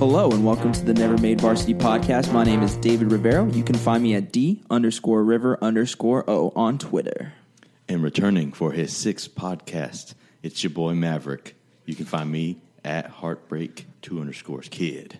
Hello and welcome to the Never Made Varsity podcast. My name is David Rivero. You can find me at D underscore river underscore O on Twitter. And returning for his sixth podcast, it's your boy Maverick. You can find me at Heartbreak two underscores kid.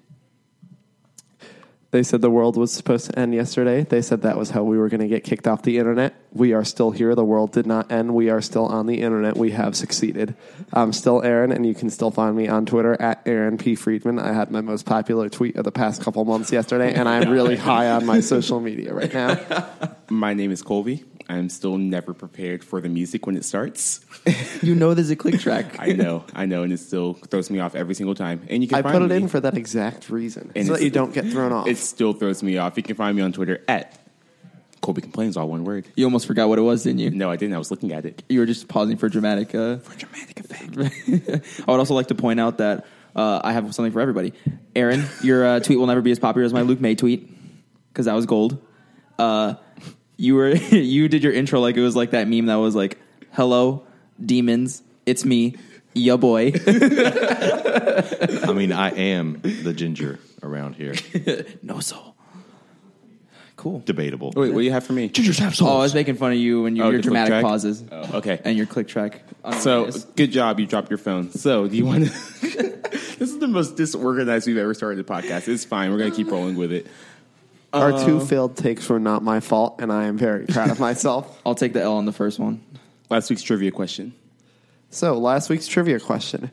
They said the world was supposed to end yesterday. They said that was how we were going to get kicked off the internet. We are still here. The world did not end. We are still on the internet. We have succeeded. I'm still Aaron, and you can still find me on Twitter at Aaron P. Friedman. I had my most popular tweet of the past couple months yesterday, and I'm really high on my social media right now. My name is Colby. I'm still never prepared for the music when it starts. You know there's a click track. I know, I know, and it still throws me off every single time. And you can I find put it me- in for that exact reason, And so that you don't get thrown off. It still throws me off. You can find me on Twitter at Colby Complains, all one word. You almost forgot what it was, didn't you? No, I didn't. I was looking at it. You were just pausing for dramatic. Uh, For dramatic effect. I would also like to point out that uh, I have something for everybody. Aaron, your uh, tweet will never be as popular as my Luke Maye tweet because that was gold. Uh, you were you did your intro like it was like that meme that was like, "Hello, demons, it's me, ya boy." I mean, I am the ginger around here. no soul. Cool. Debatable. Wait, what do you have for me? Gingers have Oh, I was making fun of you and your, Oh, your the click dramatic track? pauses Oh, okay. and your click track. So Unbiased. good job, you dropped your phone. So do you want to? this is the most disorganized we've ever started a podcast. It's fine. We're gonna keep rolling with it. Our Uh, two failed takes were not my fault, and I am very proud of myself. I'll take the L on the first one. Last week's trivia question. So, last week's trivia question.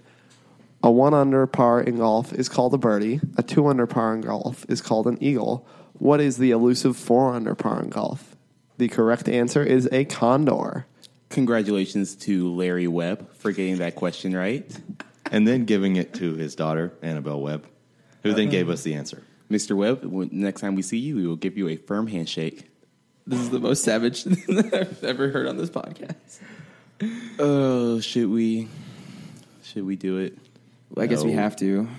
A one under par in golf is called a birdie. A two under par in golf is called an eagle. What is the elusive four under par in golf? The correct answer is a condor. Congratulations to Larry Webb for getting that question right. And then giving it to his daughter, Annabelle Webb, who then uh-huh. gave us the answer. Mr. Webb, when- next time we see you, we will give you a firm handshake. This is the most savage thing I've ever heard on this podcast. Oh, should we? Should we do it? I guess we No. have to.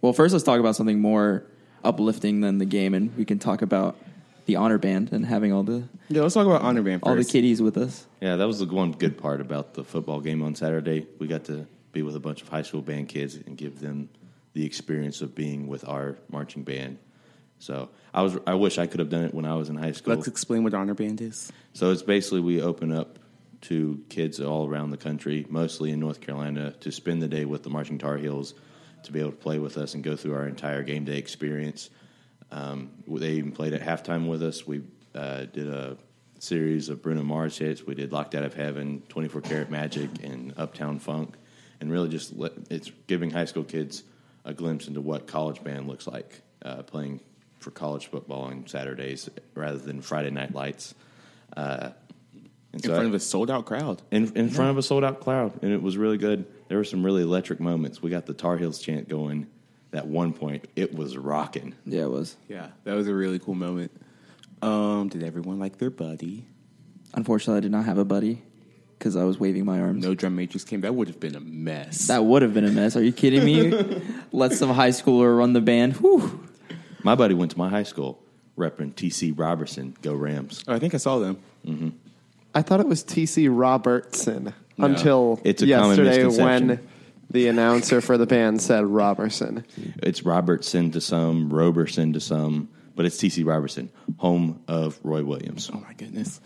Well, first let's talk about something more uplifting than the game, and we can talk about the honor band and having all the Yeah, let's talk about honor band first. all the kiddies with us. Yeah, that was the one good part about the football game on Saturday. We got to be with a bunch of high school band kids and give them the experience of being with our marching band. So I was I wish I could have done it when I was in high school. Let's explain what honor band is. So it's basically we open up to kids all around the country, mostly in North Carolina, to spend the day with the Marching Tar Heels, to be able to play with us and go through our entire game day experience. Um, they even played at halftime with us. We uh, did a series of Bruno Mars hits. We did Locked Out of Heaven, 24 Karat Magic, and Uptown Funk, and really just let, it's giving high school kids a glimpse into what college band looks like, uh, playing for college football on Saturdays rather than Friday night lights. Uh, and In so front I- of a sold out crowd. in, in front of a sold out crowd, and it was really good. There were some really electric moments. We got the Tar Heels chant going. At one point, it was rocking. Yeah, it was. Yeah, that was a really cool moment. Um, did everyone like their buddy? Unfortunately, I did not have a buddy because I was waving my arms. No drum matrix came. That would have been a mess. That would have been a mess. Are you kidding me? Let some high schooler run the band. Whew. My buddy went to my high school, repping TC Robertson. Go Rams! oh, I think I saw them. I thought it was T.C. Robertson until It's a common yesterday misconception. when the announcer for the band said Robertson. It's Robertson to some, Roberson to some, but it's TC Robertson, home of Roy Williams. Oh my goodness.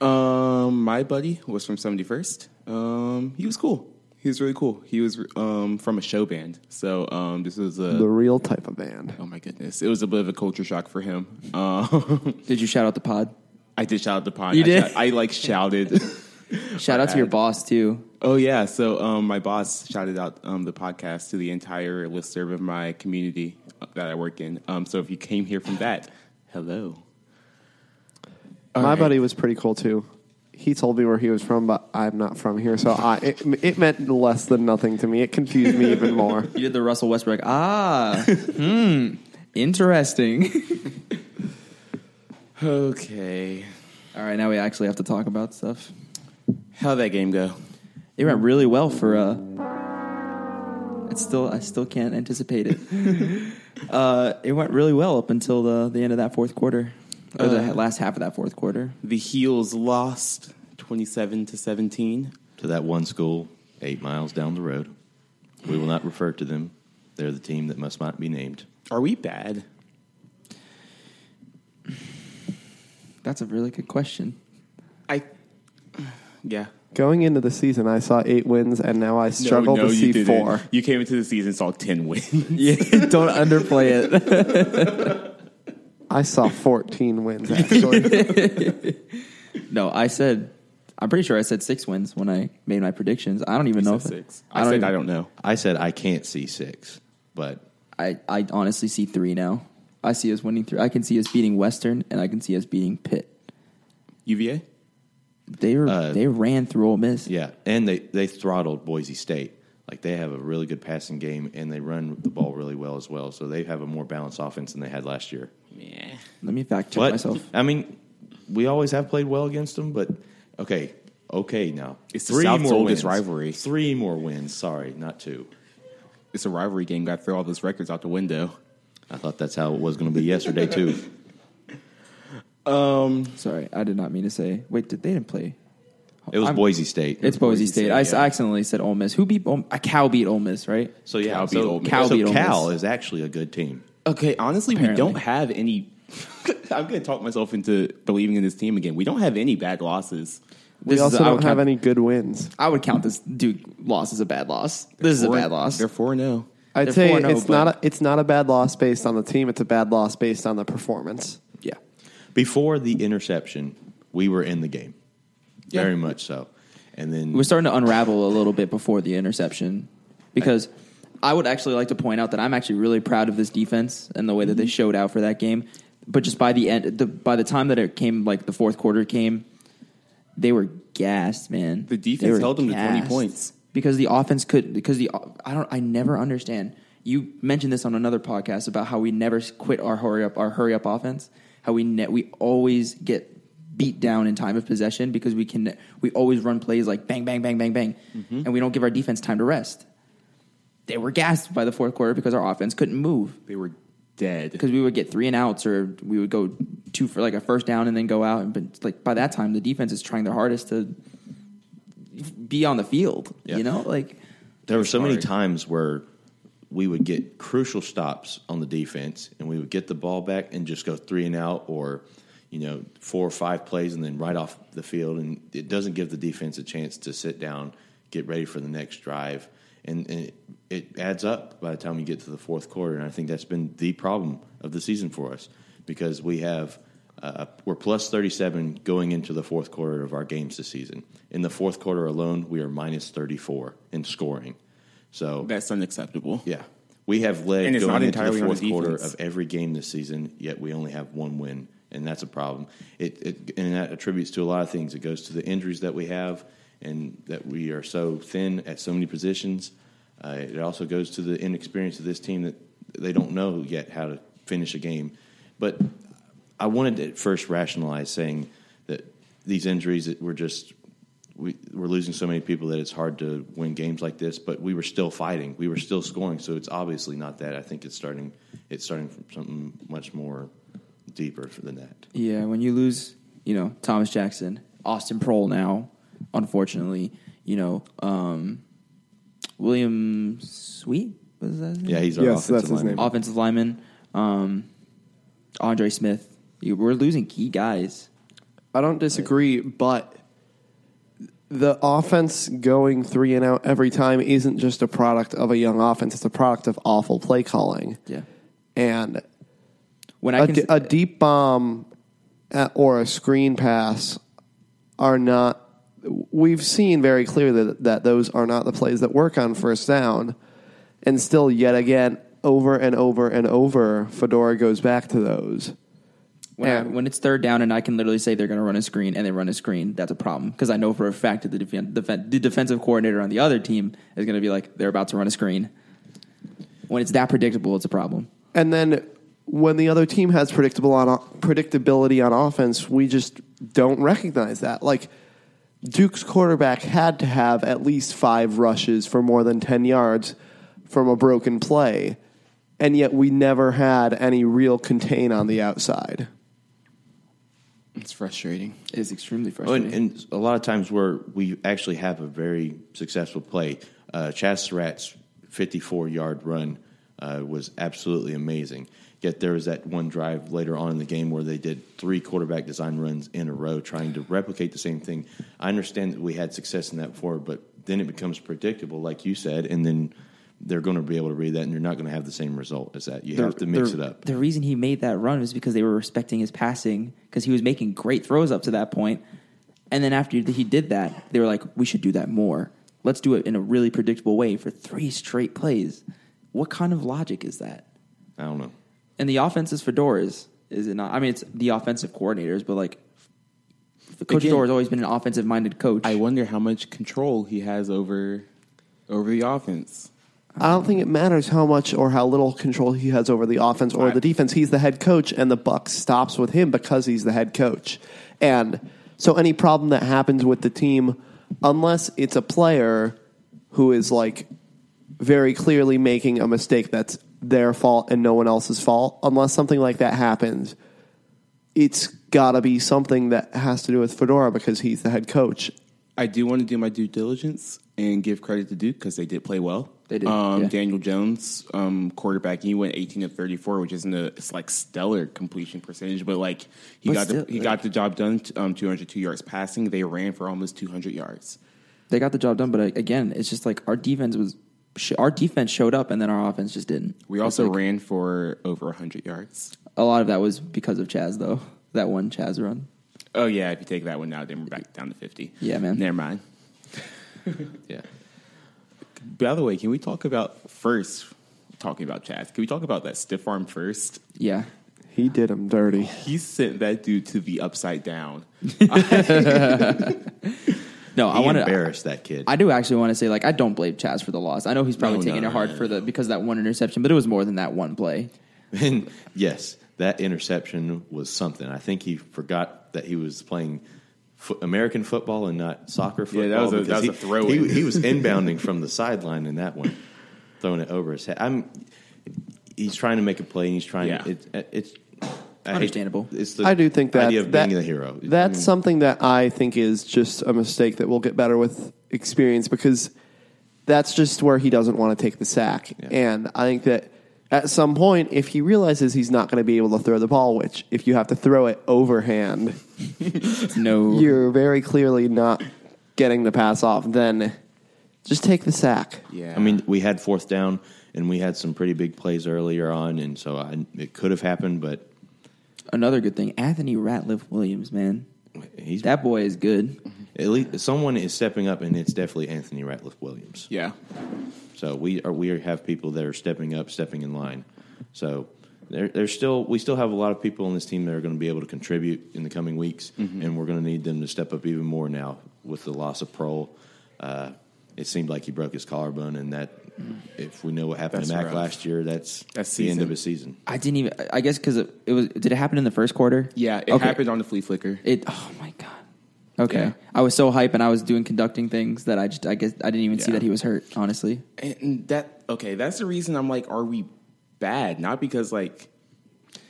Um, my buddy was from 71st. Um, he was cool. He was really cool. He was um, from a show band. So um, this was a. The real type of band. Oh my goodness! It was a bit of a culture shock for him. Um, Did you shout out the pod? I did shout out the pod. You I did? shout- I like shouted. Shout out to your boss too. oh yeah. So um, my boss shouted out um, the podcast to the entire listserv of my community uh, that I work in. Um, so if you came here from that, hello. All My right. buddy was pretty cool too. He told me where he was from, but I'm not from here, so I it, it meant less than nothing to me. It confused me even more. You did the Russell Westbrook. Ah, hmm, interesting. Okay. All right, now we actually have to talk about stuff. How'd that game go? It went really well for uh it's still I still can't anticipate it. uh it went really well up until the the end of that fourth quarter. Or the Uh, last half of that fourth quarter. The Heels lost 27 to 17. To that one school, eight miles down the road. We will not refer to them. They're the team that must not be named. Are we bad? That's a really good question. I. Yeah. Going into the season, I saw eight wins, and now I struggle no, no, to you see didn't. four. You came into the season saw ten wins. Yeah, don't underplay it. I saw 14 wins, actually. no, I said. I'm pretty sure I said six wins when I made my predictions. I don't even know if Said six. I I, don't said even- I don't know. I said I can't see six, but I, I honestly see three now. I see us winning three. I can see us beating Western, and I can see us beating Pitt. UVA. They were Uh, they ran through Ole Miss. yeah, and they they throttled Boise State. Like they have a really good passing game, and they run the ball really well as well. So they have a more balanced offense than they had last year. Yeah. Let me fact check But myself. I mean, we always have played well against them. But okay, okay, now It's the South's oldest rivalry. Three more wins. Sorry, not two. It's a rivalry game. Got to throw all those records out the window. I thought that's how it was going to be yesterday too. Um, Sorry, I did not mean to say. Wait, did they didn't play? It was I'm- Boise State. It's Boise Boise State. State, I s- yeah. accidentally said Ole Miss. Who beat Ole, a Cal beat Ole Miss, right? so yeah, Cal beat so Ole Miss. Cal so beat Ole Cal Miss. is actually a good team. Okay, honestly, Apparently. we don't have any. I'm going to talk myself into believing in this team again. We don't have any bad losses. We This is- also I don't have count- any good wins. I would count this Duke loss as a bad loss. This is a bad loss. They're four oh. I'd They're say 4-0, it's not a, it's not a bad loss based on the team. It's a bad loss based on the performance. Yeah. Before the interception, we were in the game, Yeah. very much so. And then We're starting to unravel a little bit before the interception because I would actually like to point out that I'm actually really proud of this defense and the way that Mm-hmm. they showed out for that game. But just by the end, the, by the time that it came, like the fourth quarter came, they were gassed, man. The defense They held them to 20 points. because the offense could. Because the I don't. I never understand. You mentioned this on another podcast about how we never quit our hurry up our hurry up offense. How we ne- we always get beat down in time of possession because we can we always run plays like bang bang bang bang bang, Mm-hmm. and we don't give our defense time to rest. They were gassed by the fourth quarter because our offense couldn't move They were dead. because we would get three and outs or we would go two for like a first down and then go out. But like by that time, the defense is trying their hardest to be on the field. Yeah. You know, like There were so many times where we would get crucial stops on the defense, and we would get the ball back and just go three and out, or you know, four or five plays, and then right off the field, and it doesn't give the defense a chance to sit down, get ready for the next drive, and, and it, it adds up by the time you get to the fourth quarter. And I think that's been the problem of the season for us because we have. Uh, we're plus 37 going into the fourth quarter of our games this season. In the fourth quarter alone, we are minus 34 in scoring. So That's unacceptable. yeah, we have led And it's going not into the fourth quarter of every game this season. Yet we only have one win, and that's a problem. It, it and that attributes to a lot of things. It goes to the injuries that we have, and that we are so thin at so many positions. Uh, it also goes to the inexperience of this team that they don't know yet how to finish a game. But I wanted to at first rationalize saying that these injuries were just we, we're losing so many people that it's hard to win games like this. But we were still fighting, we were still scoring. So it's obviously not that. I think it's starting. It's starting from something much more deeper than that. yeah, when you lose, you know Thomas Jackson, Austin Proehl now, unfortunately, you know um, William Sweet was that his name? Yeah, he's our Yes, offensive that's his lineman. name. offensive lineman, um, Andre Smith. We're losing key guys. I don't disagree, but the offense going three and out every time isn't just a product of a young offense. It's a product of awful play calling. Yeah, And when I a, a deep bomb or a screen pass are not. We've seen very clearly that, that those are not the plays that work on first down. And still, yet again, over and over and over, Fedora goes back to those. When, I, when it's third down and I can literally say they're going to run a screen and they run a screen, that's a problem because I know for a fact that the, defen- defen- the defensive coordinator on the other team is going to be like, they're about to run a screen. When it's that predictable, it's a problem. And then when the other team has predictable on predictability on offense, we just don't recognize that. Like Duke's quarterback had to have at least five rushes for more than ten yards from a broken play, and yet we never had any real contain on the outside. It's frustrating. It's extremely Oh, frustrating. and, and a lot of times where we actually have a very successful play. Uh, Chaz Surratt's 54 yard run uh, was absolutely amazing. Yet there was that one drive later on in the game where they did three quarterback design runs in a row, trying to replicate the same thing. I understand that we had success in that before, but then it becomes predictable, like you said, and then they're going to be able to read that, and you're not going to have the same result as that. You have to mix the, it up. The reason he made that run was because they were respecting his passing because he was making great throws up to that point. And then after he did that, they were like, "We should do that more. Let's do it in a really predictable way for three straight plays." What kind of logic is that? I don't know. And the offense is Fedora's, is it not? I mean, it's the offensive coordinators, but like, Coach Again- Fedora has always been an offensive-minded coach. I wonder how much control he has over over the offense. I don't think it matters how much or how little control he has over the offense or the defense. He's the head coach, and the buck stops with him because he's the head coach. And so, any problem that happens with the team, unless it's a player who is like very clearly making a mistake that's their fault and no one else's fault, unless something like that happens, it's got to be something that has to do with Fedora because he's the head coach. I do want to do my due diligence and give credit to Duke because they did play well. They did, Um, yeah. Daniel Jones, um, quarterback, he went eighteen of thirty four, which isn't a it's like stellar completion percentage, but like he But got still, the, he got the job done. Um, two hundred two yards passing. They ran for almost two hundred yards. they got the job done, but again, it's just like our defense was. Our defense showed up, and then our offense just didn't. We also like- ran for over hundred yards. A lot of that was because of Chaz, though. That one Chaz run. Oh yeah, if you take that one now, then we're back down to fifty. Yeah, man. Never mind. Yeah. By the way, can we talk about first? Talking about Chaz, can we talk about that stiff arm first? Yeah. He did him dirty. He sent that dude to the upside down. No, I want to. embarrass that kid. I do actually want to say, like, I don't blame Chaz for the loss. I know he's probably No, taking no, it hard no, for the because of that one interception, but it was more than that one play. And yes, that interception was something. I think he forgot that he was playing fo- American football and not soccer football. that was a- that because was a he- throw-in. He, he was inbounding from the sideline in that one, throwing it over his head. I'm. He's trying to make a play, and he's trying. Yeah. To, it, it's I Understandable. it's the I do think that idea of that- being the hero. That's I mean, something that I think is just a mistake that will get better with experience because that's just where he doesn't want to take the sack. Yeah. And I think that at some point, if he realizes he's not going to be able to throw the ball, which if you have to throw it overhand, No, you're very clearly not getting the pass off, then just take the sack. Yeah, I mean, we had fourth down, and we had some pretty big plays earlier on, and so I, it could have happened, but another good thing, Anthony Ratliff Williams, man, he's that boy is good. Mm-hmm. At least someone is stepping up, and it's definitely Anthony Ratliff Williams. yeah. So we are we have people that are stepping up, stepping in line. So there, there's still we still have a lot of people on this team that are going to be able to contribute in the coming weeks, and we're going to need them to step up even more now with the loss of Proehl. Uh, it seemed like he broke his collarbone, and that if we know what happened to That's Mack rough. last year, that's That's the end of his season. I didn't even. I guess because it, it was. Did it happen in the first quarter? Yeah, it Okay. happened on the flea flicker. It. Oh my god. Okay. Yeah. I was so hype and I was doing conducting things that I just. I guess I didn't even see that he was hurt. Honestly. And that okay, that's the reason I'm like, are we bad? Not because like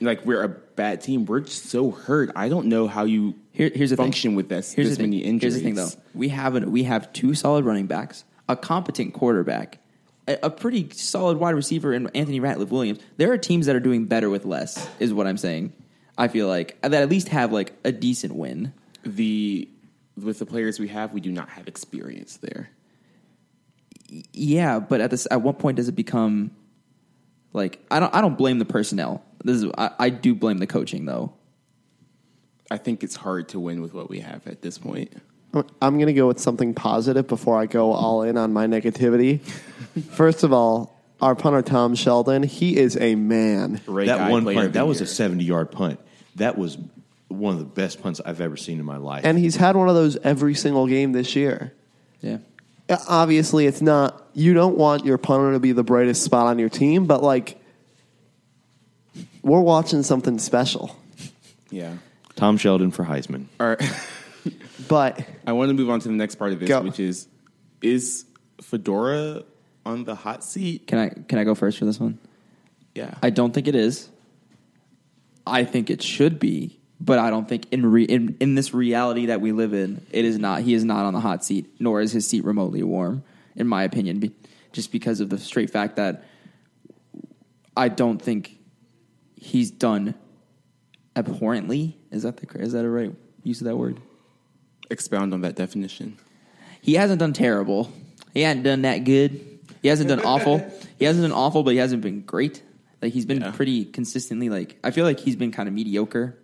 like we're a bad team. We're just so hurt. I don't know how you Here, here's the function thing. with this Here's this the thing. injuries. Here's the thing, though. We have an, we have two solid running backs, a competent quarterback, a, a pretty solid wide receiver in Anthony Ratliff Williams. There are teams that are doing better with less. Is what I'm saying. I feel like that at least have like a decent win. The with the players we have, we do not have experience there. Yeah, but at this, at what point does it become like I don't I don't blame the personnel. This is I, I do blame the coaching though. I think it's hard to win with what we have at this point. I'm going to go with something positive before I go all in on my negativity. First of all, our punter Tom Sheldon, he is a man. Ray that one punt, that was year. a 70 yard punt. That was one of the best punts I've ever seen in my life. And he's had one of those every single game this year. Yeah. Obviously, it's not, you don't want your punter to be the brightest spot on your team, but like, we're watching something special. yeah. Tom Sheldon for Heisman. All right. But I want to move on to the next part of this, Go. which is is Fedora on the hot seat? Can I can I go first for this one? Yeah. I don't think it is. I think it should be, but I don't think in re, in in this reality that we live in, it is not. He is not on the hot seat, nor is his seat remotely warm, in my opinion. Be, just because of the straight fact that I don't think he's done abhorrently. Is that the is that a right use of that word? Expound on that definition. He hasn't done terrible. He hasn't done that good. He hasn't done awful. He hasn't done awful, but he hasn't been great. Like he's been Yeah. pretty consistently. Like I feel like he's been kind of mediocre,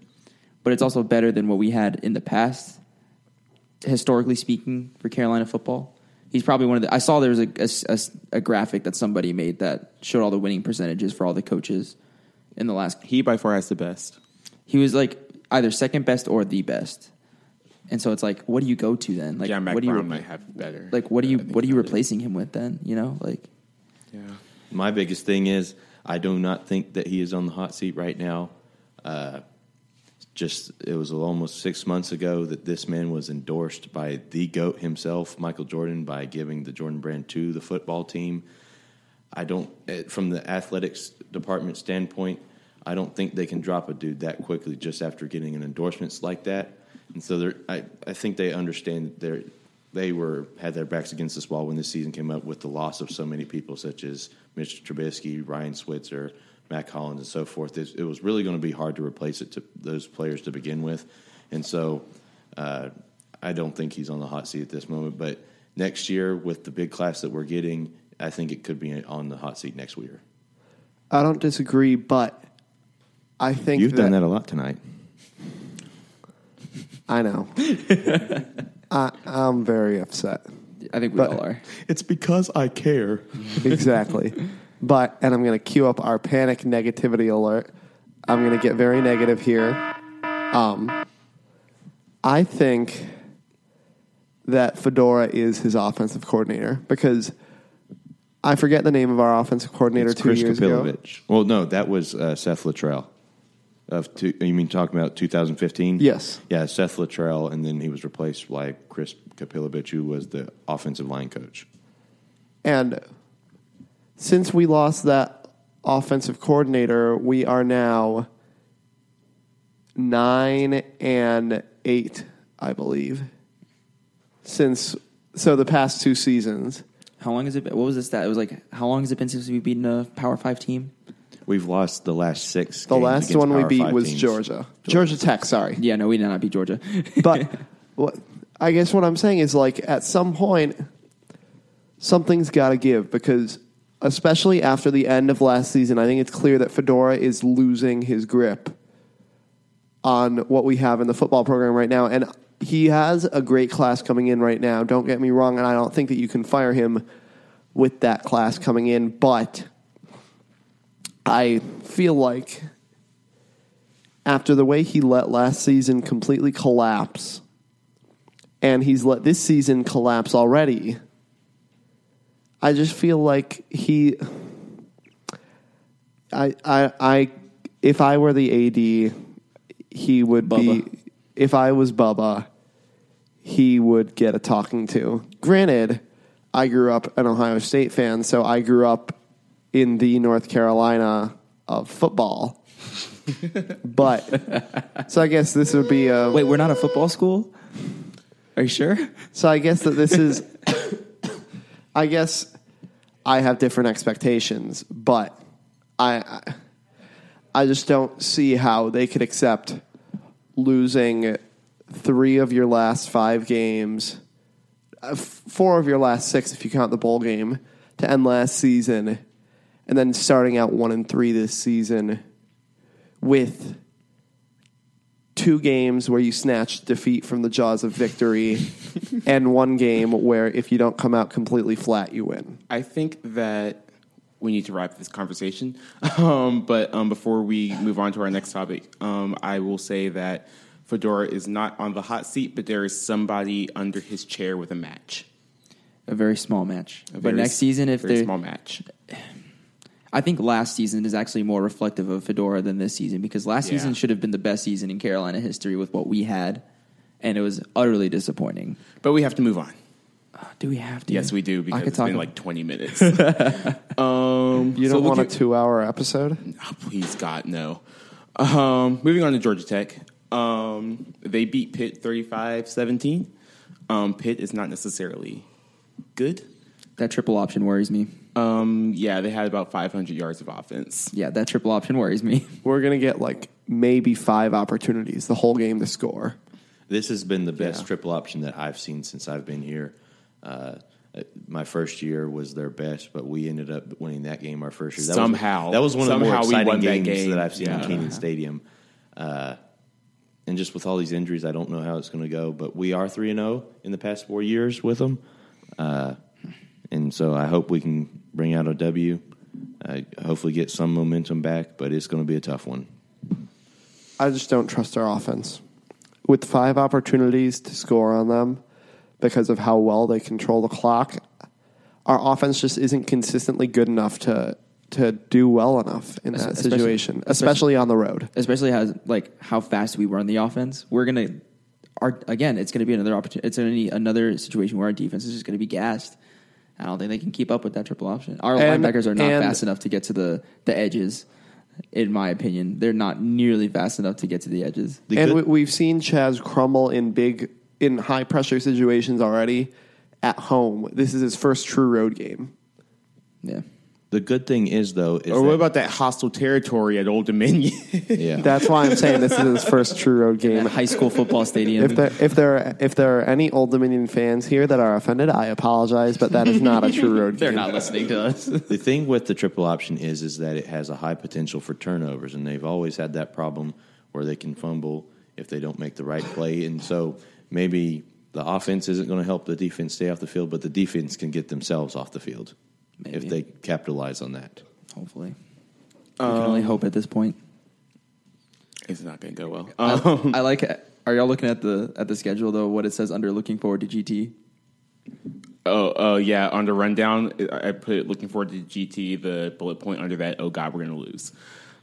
but it's also better than what we had in the past, historically speaking, for Carolina football. He's probably one of the. I saw there was a, a- a- a graphic that somebody made that showed all the winning percentages for all the coaches in the last. He by far has the best. He was like either second best or the best, and so it's like, what do you go to then? Like, John Mac what do you Brown re- might have better. like? What are you what are you about it. replacing him with then? You know, like. Yeah. My biggest thing is I do not think that he is on the hot seat right now. Uh, just it was almost six months ago that this man was endorsed by the goat himself, Michael Jordan, by giving the Jordan brand to the football team. I don't, eh, from the athletics department standpoint, I don't think they can drop a dude that quickly just after getting an endorsements like that. And so I, I think they understand that they were had their backs against this wall when this season came up with the loss of so many people, such as Mitch Trubisky, Ryan Switzer, Mack Hollins, and so forth. It, it was really going to be hard to replace it to those players to begin with, and so uh, I don't think he's on the hot seat at this moment. But next year, with the big class that we're getting, I think it could be on the hot seat next year. I don't disagree, but I think You've done that a lot tonight. I know. I, I'm very upset. I think we But- all are. It's because I care. Exactly. but, and I'm going to cue up our panic negativity alert. I'm going to get very negative here. Um, I think that Fedora is his offensive coordinator because I forget the name of our offensive coordinator It's two Chris years ago. Well, no, that was uh, Seth Littrell. Of two, you mean talking about 2015? Yes. Yeah, Seth Littrell, and then he was replaced by Chris Kapilovic, who was the offensive line coach. And since we lost that offensive coordinator, we are now nine and eight, I believe. Since so the past two seasons, How long has it been? What was this stat? It was like, how long has it been since we've beaten a Power Five team? We've lost the last six. the games last against one we beat was teams. Georgia. Georgia Tech. Sorry, Yeah, no, we did not beat Georgia. but what I guess what I'm saying is like at some point something's got to give because especially after the end of last season, I think it's clear that Fedora is losing his grip on what we have in the football program right now and he has a great class coming in right now. Don't get me wrong and I don't think that you can fire him with that class coming in, but I feel like after the way he let last season completely collapse, and he's let this season collapse already, I just feel like he. I, I, I, if I were the AD, he would Bubba. be. If I was Bubba, he would get a talking to. Granted, I grew up an Ohio State fan, so I grew up in the North Carolina of football. but so I guess this would be a Wait, we're not a football school? Are you sure? so I guess that this is I guess I have different expectations, but I I- just don't see how they could accept losing 3 of your last 5 games, uh, 4 of your last 6 if you count the bowl game to end last season and then starting out 1 and 3 this season with two games where you snatch defeat from the jaws of victory and one game where if you don't come out completely flat you win I think that we need to wrap this conversation. Um, but um, before we move on to our next topic, um, I will say that Fedora is not on the hot seat, but there is somebody under his chair with a match. A very small match. A but very next season, if very they, small match, I think last season is actually more reflective of Fedora than this season because last Yeah. season should have been the best season in Carolina history with what we had, and it was utterly disappointing. but we have to move on. Do we have to? Yes, we do I could it's talk been ab- like twenty minutes. um, you don't want a two hour episode Oh, please, God, no. Um, moving on to Georgia Tech. Um, they beat Pitt 35 17. Um, Pitt is not necessarily good. that triple option worries me. Um, yeah, they had about 500 yards of offense. Yeah, that triple option worries me. We're gonna get like maybe five opportunities the whole game to score. This has been the best Yeah. triple option that I've seen since I've been here. Uh, my first year was their best, but we ended up winning that game our first year. That Somehow. was, that was one of the more Somehow exciting won that games game. that I've seen Yeah. in Kenan Stadium. Uh, and just with all these injuries, I don't know how it's going to go. But we are three and zero in the past four years with them, uh, and so I hope we can bring out a W. Uh, hopefully, get some momentum back, but it's going to be a tough one. I just don't trust our offense. With five opportunities to score on them because of how well they control the clock, our offense just isn't consistently good enough to to do well enough in that Especially- situation, especially, especially- on the road. Especially how like how fast we run the offense. We're gonna our again. It's gonna be another opportunity. It's gonna be another situation where our defense is just gonna be gassed. I don't think they can keep up with that triple option. Our And- linebackers are not and- fast enough to get to the the edges. In my opinion, they're not nearly fast enough to get to the edges. The and good- we, we've seen Chaz crumble in big, in high pressure situations already at home. This is his first true road game. Yeah. The good thing is though, is Or what that- about that hostile territory at Old Dominion? yeah, That's why I'm saying this is his first true road game. high school football stadium. If there, if there, if there are any Old Dominion fans here that are offended, I apologize, but that is not a true road game. they're game. not listening to us. The thing with the triple option is is that it has a high potential for turnovers, and they've always had that problem where they can fumble if they don't make the right play, and so maybe the offense isn't going to help the defense stay off the field, but the defense can get themselves off the field if they capitalize on that. Hopefully, we can only hope at this point. it's not going to go well. I, Um, I like. Are y'all looking at the at the schedule though? What it says under looking forward to GT. oh, oh, yeah. On the rundown, I I put looking forward to GT. The bullet point under that. Oh God, we're going to lose.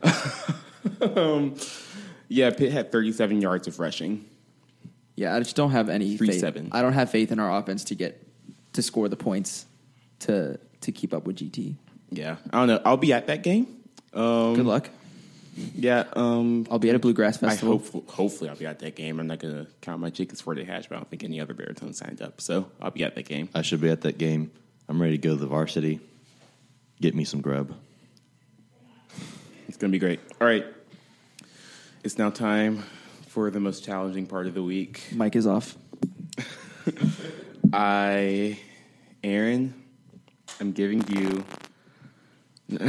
um, yeah, Pitt had 37 yards of rushing. Yeah, I just don't have any Three faith. seven. I don't have faith in our offense to get to score the points to to keep up with GT. Yeah, I don't know. I'll be at that game. Um, Good luck. Yeah, um, I'll be at a bluegrass I festival. hope, hopefully I'll be at that game. I'm not going to count my chickens for the hatch, but I don't think any other baritone signed up, so I'll be at that game. I should be at that game. I'm ready to go to the varsity. Get me some grub. It's going to be great. All right, it's now time for the most challenging part of the week. Mike is off. I, Aaron, I'm giving you.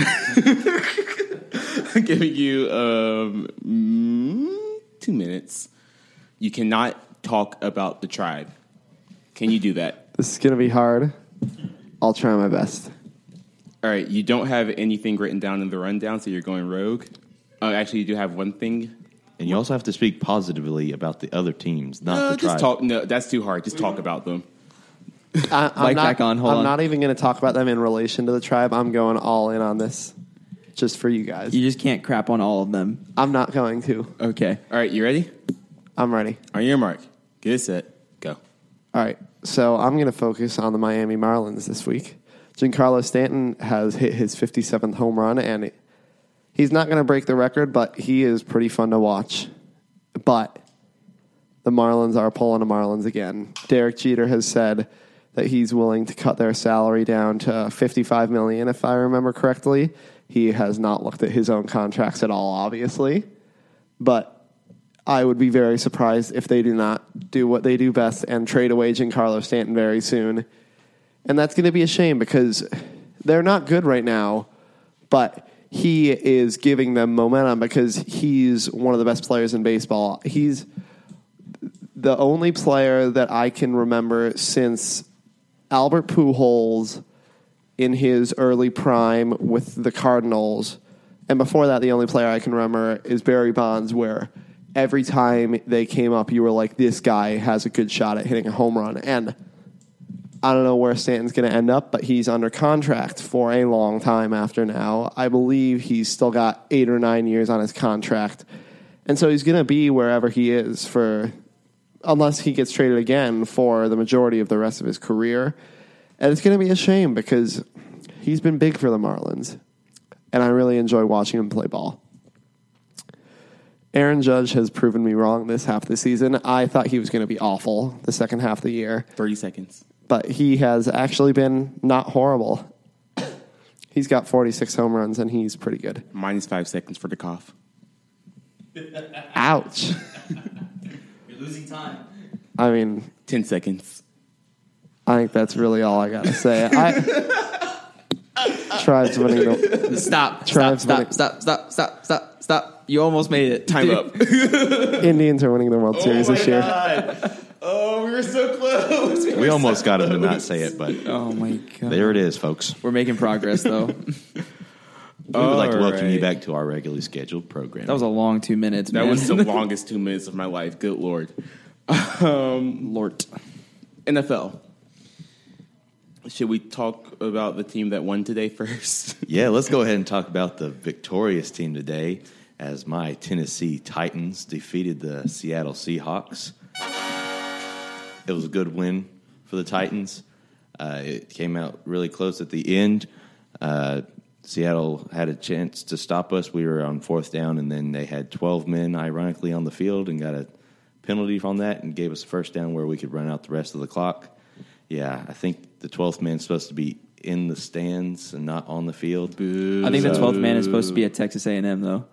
I'm giving you um, mm, two minutes. You cannot talk about the tribe. Can you do that? This is going to be hard. I'll try my best. All right. You don't have anything written down in the rundown, so you're going rogue. Uh, actually, you do have one thing. And you also have to speak positively about the other teams, not Uh, the just tribe. talk. No, that's too hard. Just talk about them. I, I'm Mic not, back on, hold I'm on. not even going to talk about them in relation to the tribe. I'm going all in on this, just for you guys. You just can't crap on all of them. I'm not going to. Okay. All right. You ready? I'm ready. On your mark. Get set. Go. All right. So I'm going to focus on the Miami Marlins this week. Giancarlo Stanton has hit his 57th home run, and it, he's not going to break the record, but he is pretty fun to watch. But the Marlins are pulling the Marlins again. Derek Jeter has said that he's willing to cut their salary down to 55 million, if I remember correctly. He has not looked at his own contracts at all, obviously, but I would be very surprised if they do not do what they do best and trade away Giancarlo Stanton very soon. And that's going to be a shame because they're not good right now, but he is giving them momentum because he's one of the best players in baseball. He's the only player that I can remember since Albert Pujols in his early prime with the Cardinals. And before that, the only player I can remember is Barry Bonds, where every time they came up, you were like, this guy has a good shot at hitting a home run. And I don't know where Stanton's going to end up, but he's under contract for a long time after now. I believe he's still got eight or nine years on his contract. And so he's going to be wherever he is for, unless he gets traded again for the majority of the rest of his career. And it's going to be a shame because he's been big for the Marlins. And I really enjoy watching him play ball. Aaron Judge has proven me wrong this half of the season. I thought he was going to be awful the second half of the year Thirty seconds. but he has actually been not horrible. He's got 46 home runs, and he's pretty good. Minus five seconds for the cough. Ouch. You're losing time. I mean, Ten seconds. I think that's really all I got to say. I, Tribe's winning the. Stop. Stop. Tribe's Stop. winning. Stop. Stop. Stop. Stop. Stop. You almost made it. Time up. Indians are winning the World oh Series this year. Oh, we were so close. We almost got him to not say it, but Oh my god. there it is, folks. We're making progress though. We would like to welcome you back to our regularly scheduled program. That was a long two minutes. That man. was the longest two minutes of my life. Good lord. Um, Lord. NFL. Should we talk about the team that won today first? Yeah, let's go ahead and talk about the victorious team today as my Tennessee Titans defeated the Seattle Seahawks. It was a good win for the Titans. Uh, it came out really close at the end. Uh, Seattle had a chance to stop us. We were on fourth down, and then they had 12 men, ironically, on the field and got a penalty from that and gave us a first down where we could run out the rest of the clock. Yeah, I think the 12th man's supposed to be in the stands and not on the field. I think the twelfth man is supposed to be at Texas A and M though.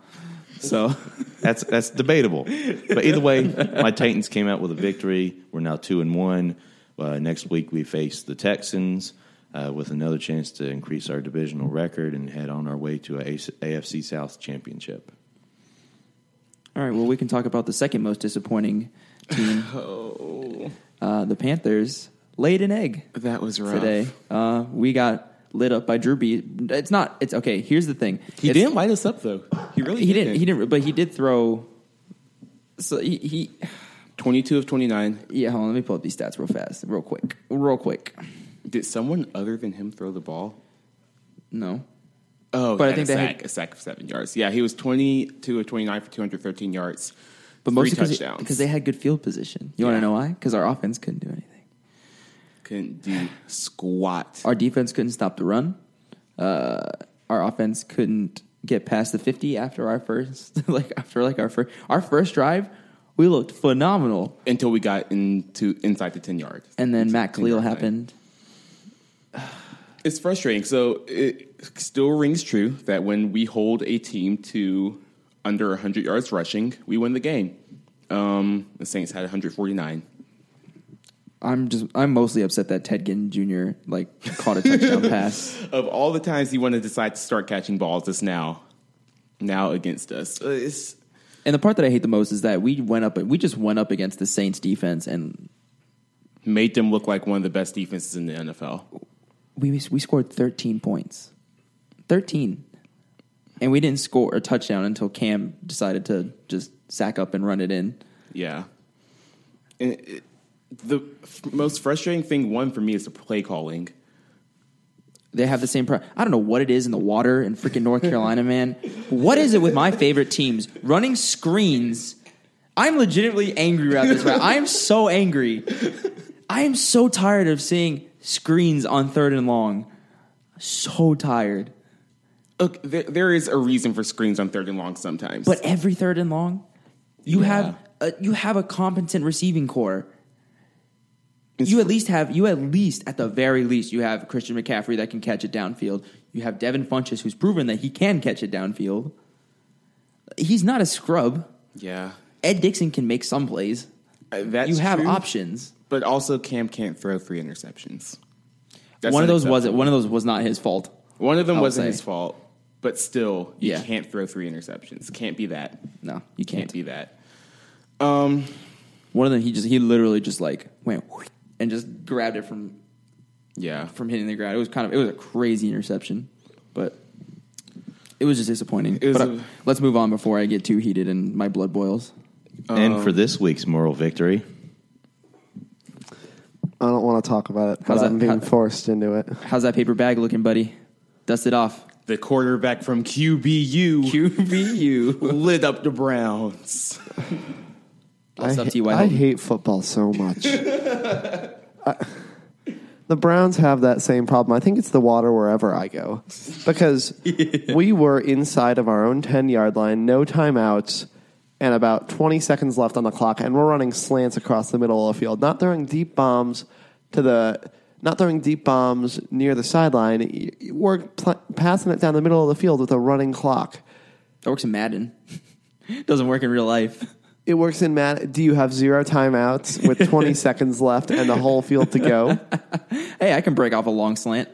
So That's that's debatable. But either way, my Titans came out with a victory. We're now two and one. Uh, next week we face the Texans uh, with another chance to increase our divisional record and head on our way to a AFC South championship. all right. Well, we can talk about the second most disappointing team. oh, Uh, the Panthers laid an egg that was rough. today. Uh, we got lit up by Drew Brees. It's not. It's okay. Here's the thing. He It's- didn't light us up though. He really He didn't. He didn't. But he did throw. So he, he Twenty-two of twenty-nine. yeah. Hold on. Let me pull up these stats real fast, real quick, real quick. Did someone other than him throw the ball? No. Oh, But I think had they a had- a sack of seven yards. Yeah, he was twenty-two or twenty-nine for two hundred thirteen yards, But three mostly touchdowns. because they had good field position. You want to know why? Because our offense couldn't do anything. couldn't do squat. Our defense couldn't stop the run. Uh, our offense couldn't get past the fifty after our first, like after like our first, our first drive. We looked phenomenal, until we got into inside the ten yards. and then Matt Kalil yard happened. It's frustrating. So it still rings true that when we hold a team to under 100 yards rushing, we win the game. Um, the Saints had 149. I'm just I'm mostly upset that Ted Ginn Jr. like caught a touchdown pass. Of all the times you want to decide to start catching balls, it's now, now against us. Uh, It's And the part that I hate the most is that we went up we just went up against the Saints defense and made them look like one of the best defenses in the NFL. We we scored 13 points. 13. And we didn't score a touchdown until Cam decided to just sack up and run it in. Yeah. And it, the f- most frustrating thing, one for me, is the play calling. They have the same pro- I don't know what it is in the water in freaking North Carolina, man. What is it with my favorite teams running screens? I'm legitimately angry about this. Right? I am so angry. I am so tired of seeing screens on third and long. So tired. Look, there, there is a reason for screens on third and long sometimes. But every third and long, you Yeah. have a, you have a competent receiving core. You at least have you at least at the very least you have Christian McCaffrey that can catch it downfield. You have Devin Funchess who's proven that he can catch it downfield. He's not a scrub. yeah, Ed Dickson can make some plays. Uh, that's you have true. options. But also, Cam can't throw three interceptions. That's one of those was unacceptable. one of those was not his fault. One of them I'll wasn't say. his fault, but still, you Yeah. can't throw three interceptions. Can't be that. No, you Can't can't. be that. Um, One of them he just he literally just like went and just grabbed it from yeah. from hitting the ground. It was kind of it was a crazy interception, but it was just disappointing. It was but a- uh, let's move on before I get too heated and my blood boils. and for this week's moral victory, I don't want to talk about it, How's that- I'm being how- forced into it. How's that paper bag looking, buddy? Dust it off. The quarterback from QBU QBU. lit up the Browns. What's I, up, ha- T.Y. I hate football so much. I- the Browns have that same problem. I think it's the water wherever I go because we were inside of our own 10 yard line, no timeouts, and about 20 seconds left on the clock, and we're running slants across the middle of the field, not throwing deep bombs to the not throwing deep bombs near the sideline. We're pl- passing it down the middle of the field with a running clock. That works in Madden. Doesn't work in real life. It works in Matt. Do you have zero timeouts with 20 seconds left and the whole field to go? Hey, I can break off a long slant.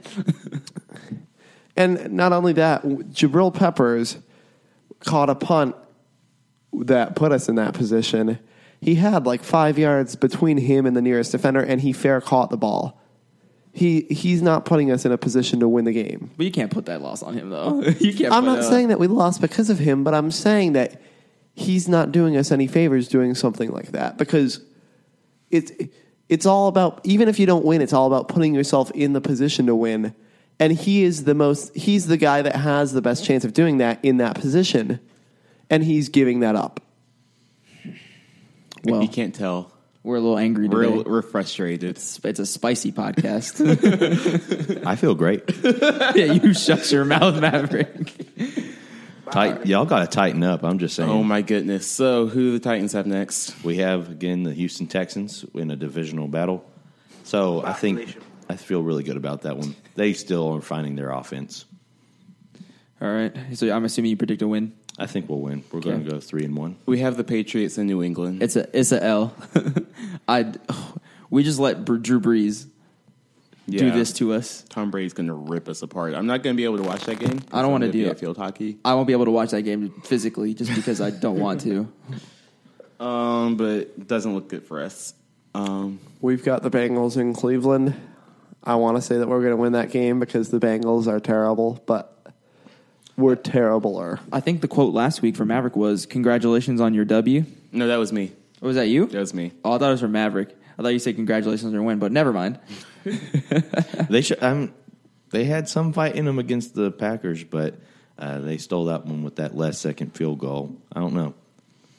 And not only that, Jabril Peppers caught a punt that put us in that position. He had like five yards between him and the nearest defender, and he fair caught the ball. He he's not putting us in a position to win the game. But you can't put that loss on him, though. You can't. I'm not saying that we lost because of him, but I'm saying that he's not doing us any favors doing something like that because it's it's all about even if you don't win, it's all about putting yourself in the position to win. And he is the most he's the guy that has the best chance of doing that in that position. And he's giving that up. Well, you can't tell. we're a little angry today. We're, we're frustrated. It's, it's a spicy podcast. I feel great. yeah, you shut your mouth, Maverick. Tight, y'all got to tighten up. I'm just saying. Oh my goodness! So who do the Titans have next? We have again the Houston Texans in a divisional battle. So I think I feel really good about that one. They still are finding their offense. All right. So I'm assuming you predict a win. I think we'll win. We're going to go three and one. We have the Patriots in New England. It's a it's a L. I we just let Br- Drew Brees do Yeah. this to us. Tom Brady's going to rip us apart. I'm not going to be able to watch that game. I don't wanna gonna do be it. field hockey. I won't be able to watch that game physically just because I don't want to. Um, but it doesn't look good for us. Um, We've got the Bengals in Cleveland. I want to say that we're going to win that game because the Bengals are terrible, but we're terribler. I think the quote last week from Maverick was "Congratulations on your W." no, that was me. Or was that you? That was me. Oh, I thought it was from Maverick. I thought you said congratulations on your win, but never mind. They should. Um, they had some fight in them against the Packers, but uh, they stole that one with that last second field goal. I don't know.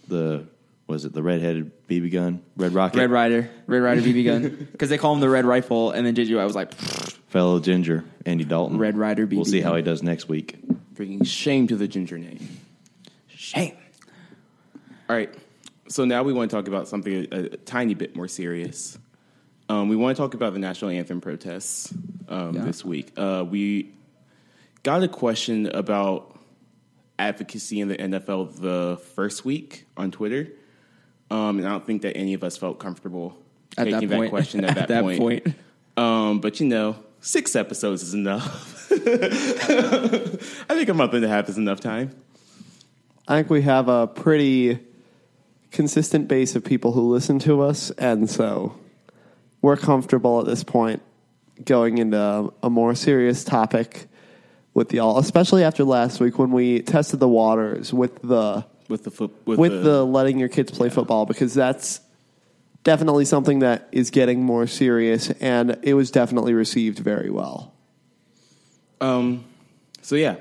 The was it the redheaded BB gun, Red Rocket, Red Ryder, Red Ryder BB gun, because they call him the Red Rifle, and then JJ I was like, fellow Ginger, Andy Dalton, Red Ryder BB We'll see how he does next week. Bringing shame to the ginger name. shame. All right. So now we want to talk about something a, a tiny bit more serious. Um, we want to talk about the national anthem protests um, Yeah. this week. Uh, we got a question about advocacy in the NFL the first week on Twitter, um, and I don't think that any of us felt comfortable At that taking that, point. question at, At that, that point. point. Um, but you know, six episodes is enough. I think a month and a half is enough time. I think we have a pretty consistent base of people who listen to us, and so we're comfortable at this point going into a more serious topic with y'all, especially after last week when we tested the waters with the With the foot, with, with the letting your kids play football because that's definitely something that is getting more serious, and it was definitely received very well. Um, so yeah,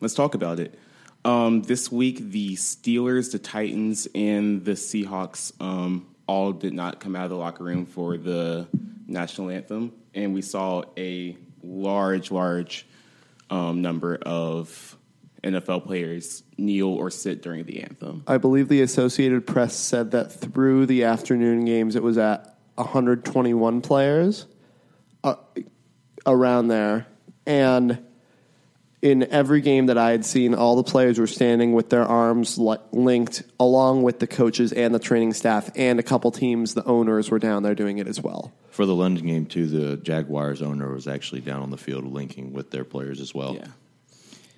let's talk about it. Um, this week, the Steelers, the Titans, and the Seahawks um, all did not come out of the locker room for the national anthem, and we saw a large, large um, number of NFL players kneel or sit during the anthem. I believe the Associated Press said that through the afternoon games, it was at 121 players uh, around there. And in every game that I had seen, all the players were standing with their arms li- linked, along with the coaches and the training staff. And a couple teams, the owners were down there doing it as well. For the London game too, the Jaguars owner was actually down on the field linking with their players as well. Yeah,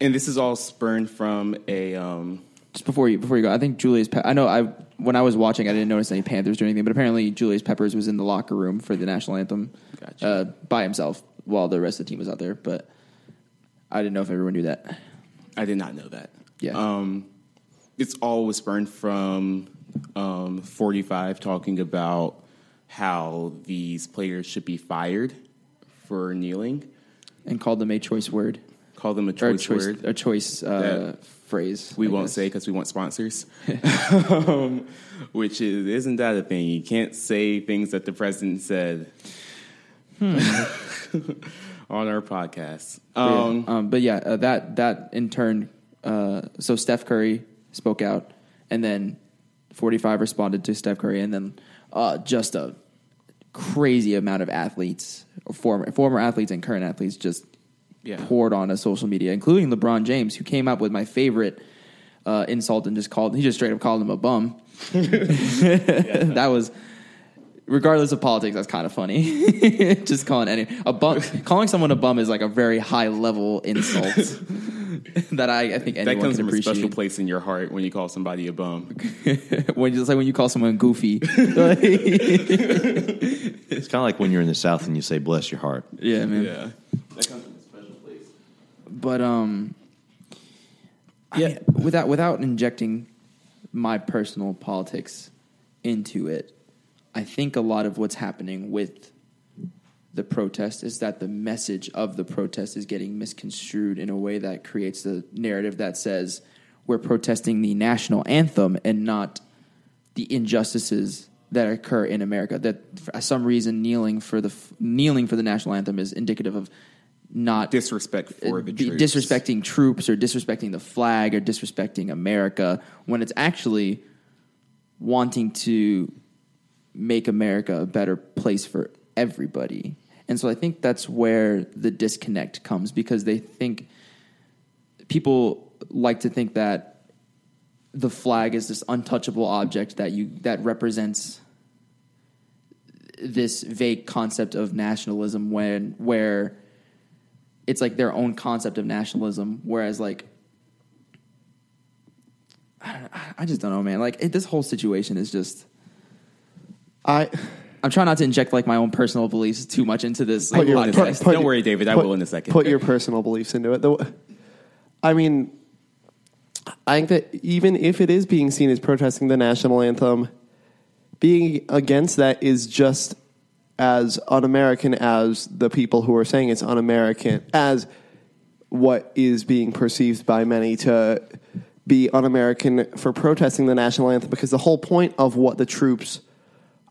and this is all spurned from a um, Just before you before you go, I think Julius. Pe- I know I when I was watching, I didn't notice any Panthers or anything, but apparently Julius Peppers was in the locker room for the national anthem Gotcha. uh, by himself while the rest of the team was out there. But I didn't know if everyone knew that. I did not know that. Yeah. Um, it's all was spurned from um, 45 talking about how these players should be fired for kneeling. and called them a choice word Call them a choice, choice word. a choice uh, phrase. we I won't guess. say because we want sponsors. um, which is isn't that a thing? You can't say things that the president said on our podcast. Um, Um, but yeah, uh, that that in turn. Uh, so Steph Curry spoke out, and then 45 responded to Steph Curry, and then uh, just a crazy amount of athletes former former athletes and current athletes just Yeah. poured onto social media, including LeBron James, who came up with my favorite uh, insult and just called he just straight up called him a bum. that was regardless of politics, that's kind of funny. just calling any a bum calling someone a bum is like a very high level insult that I, I think That anyone comes can from a special place in your heart when you call somebody a bum. when it's like when you call someone goofy. It's kind of like when you're in the South and you say "bless your heart." yeah, man. Yeah. That comes from a special place. But um, yeah, without without injecting my personal politics into it, I think a lot of what's happening with the protest is that the message of the protest is getting misconstrued in a way that creates the narrative that says we're protesting the national anthem and not the injustices that occur in America. That for some reason kneeling for the kneeling for the national anthem is indicative of not Disrespect for the troops. disrespecting troops or disrespecting the flag or disrespecting America when it's actually wanting to make America a better place for everybody. And so I think that's where the disconnect comes because they think people like to think that the flag is this untouchable object that you that represents this vague concept of nationalism when where it's like their own concept of nationalism whereas like I, don't, I just don't know man like it, this whole situation is just I I'm trying not to inject like my own personal beliefs too much into this Put your- podcast. put- put- Don't worry, David. I put- will in a second. Put your personal beliefs into it. The, I mean, I think that even if it is being seen as protesting the national anthem, being against that is just as un-American as the people who are saying it's un-American, as what is being perceived by many to be un-American for protesting the national anthem. Because the whole point of what the troops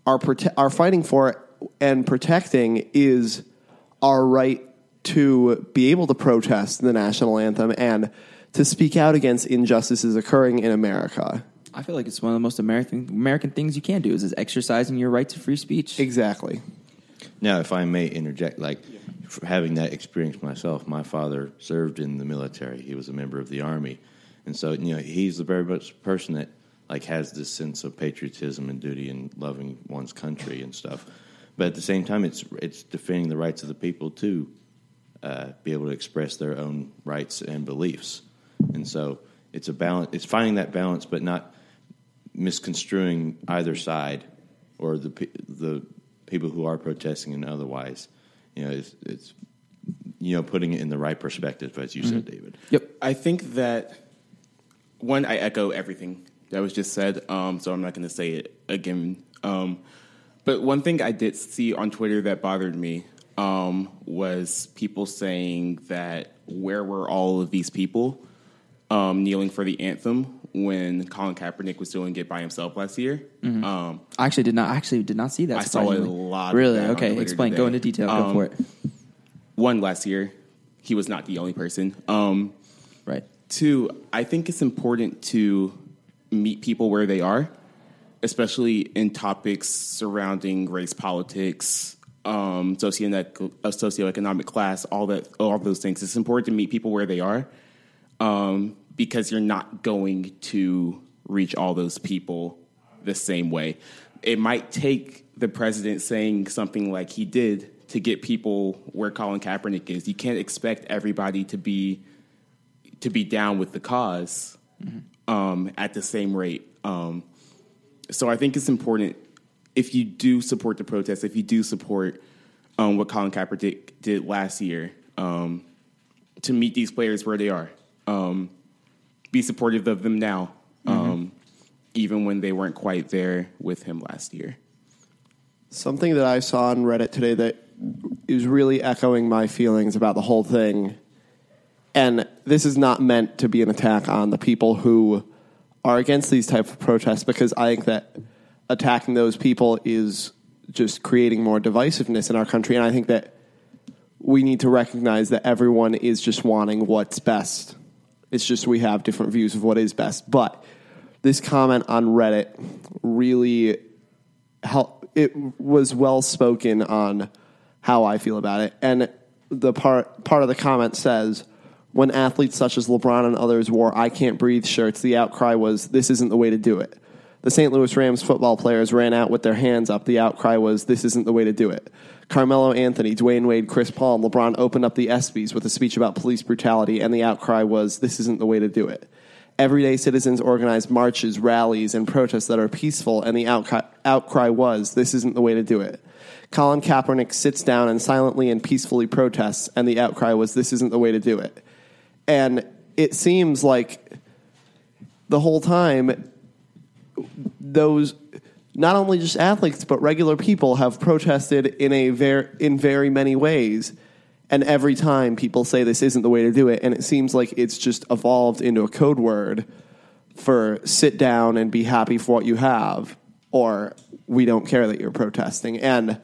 are prote- are fighting for and protecting is our right to be able to protest the national anthem and to speak out against injustices occurring in America. I feel like it's one of the most American American things you can do is, is exercising your right to free speech. Exactly. Now, if I may interject, like for having that experience myself, my father served in the military. He was a member of the army, and so you know he's the very much person that like has this sense of patriotism and duty and loving one's country and stuff. But at the same time, it's it's defending the rights of the people to uh, be able to express their own rights and beliefs, and so it's a balance. It's finding that balance, but not misconstruing either side or the the people who are protesting and otherwise. You know, it's, it's you know putting it in the right perspective, as you said, David. Yep. I think that one, I echo everything that was just said, um, so I'm not going to say it again. Um, but one thing I did see on Twitter that bothered me um, was people saying that where were all of these people um, kneeling for the anthem when Colin Kaepernick was doing it by himself last year? Um, I actually did not I actually did not see that. I saw a lot of Really? okay. Explain. today. Go into detail. Go Um, for it. one last year, he was not the only person. Um, Right. Two, I think it's important to meet people where they are, especially in topics surrounding race politics, um, socioec- uh, socioeconomic class, all that, all those things. It's important to meet people where they are, um, because you're not going to reach all those people the same way. It might take the president saying something like he did to get people where Colin Kaepernick is. You can't expect everybody to be to be down with the because um, at the same rate. Um, so I think it's important if you do support the protest, if you do support um, what Colin Kaepernick did last year, um, to meet these players where they are, um, be supportive of them now, um, even when they weren't quite there with him last year. Something that I saw on Reddit today that is really echoing my feelings about the whole thing. And this is not meant to be an attack on the people who are against these type of protests because I think that attacking those people is just creating more divisiveness in our country. And I think that we need to recognize that everyone is just wanting what's best. It's just we have different views of what is best. But this comment on Reddit really help. It was well spoken on how I feel about it. And the part part of the comment says when athletes such as LeBron and others wore I can't breathe shirts, the outcry was this isn't the way to do it. The St. Louis Rams football players ran out with their hands up. The outcry was this isn't the way to do it. Carmelo Anthony, Dwayne Wade, Chris Paul, and LeBron opened up the ESPYs with a speech about police brutality, and the outcry was this isn't the way to do it. Everyday citizens organized marches, rallies, and protests that are peaceful, and the outcry, outcry was this isn't the way to do it. Colin Kaepernick sits down and silently and peacefully protests, and the outcry was this isn't the way to do it. And it seems like the whole time those not only just athletes but regular people have protested in a ver- in very many ways. And every time people say this isn't the way to do it and it seems like it's just evolved into a code word for sit down and be happy for what you have or we don't care that you're protesting. And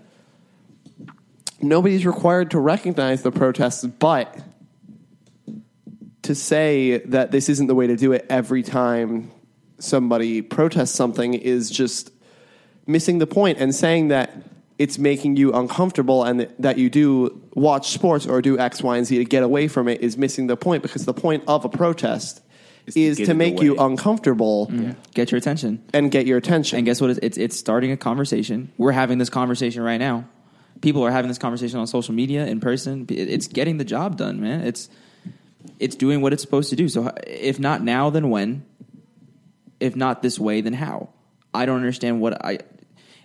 nobody's required to recognize the protests but to say that this isn't the way to do it every time somebody protests something is just missing the point and saying that it's making you uncomfortable and that- that you do watch sports or do X, Y, and Z to get away from it is missing the point because the point of a protest Is to to in the make you way. uncomfortable Get your attention. and get your attention. And guess what? It's, it's it's starting a conversation. We're having this conversation right now. People are having this conversation on social media, in person. It's getting the job done, man. It's it's doing what it's supposed to do. So if not now, then when? If not this way, then how? I don't understand what I.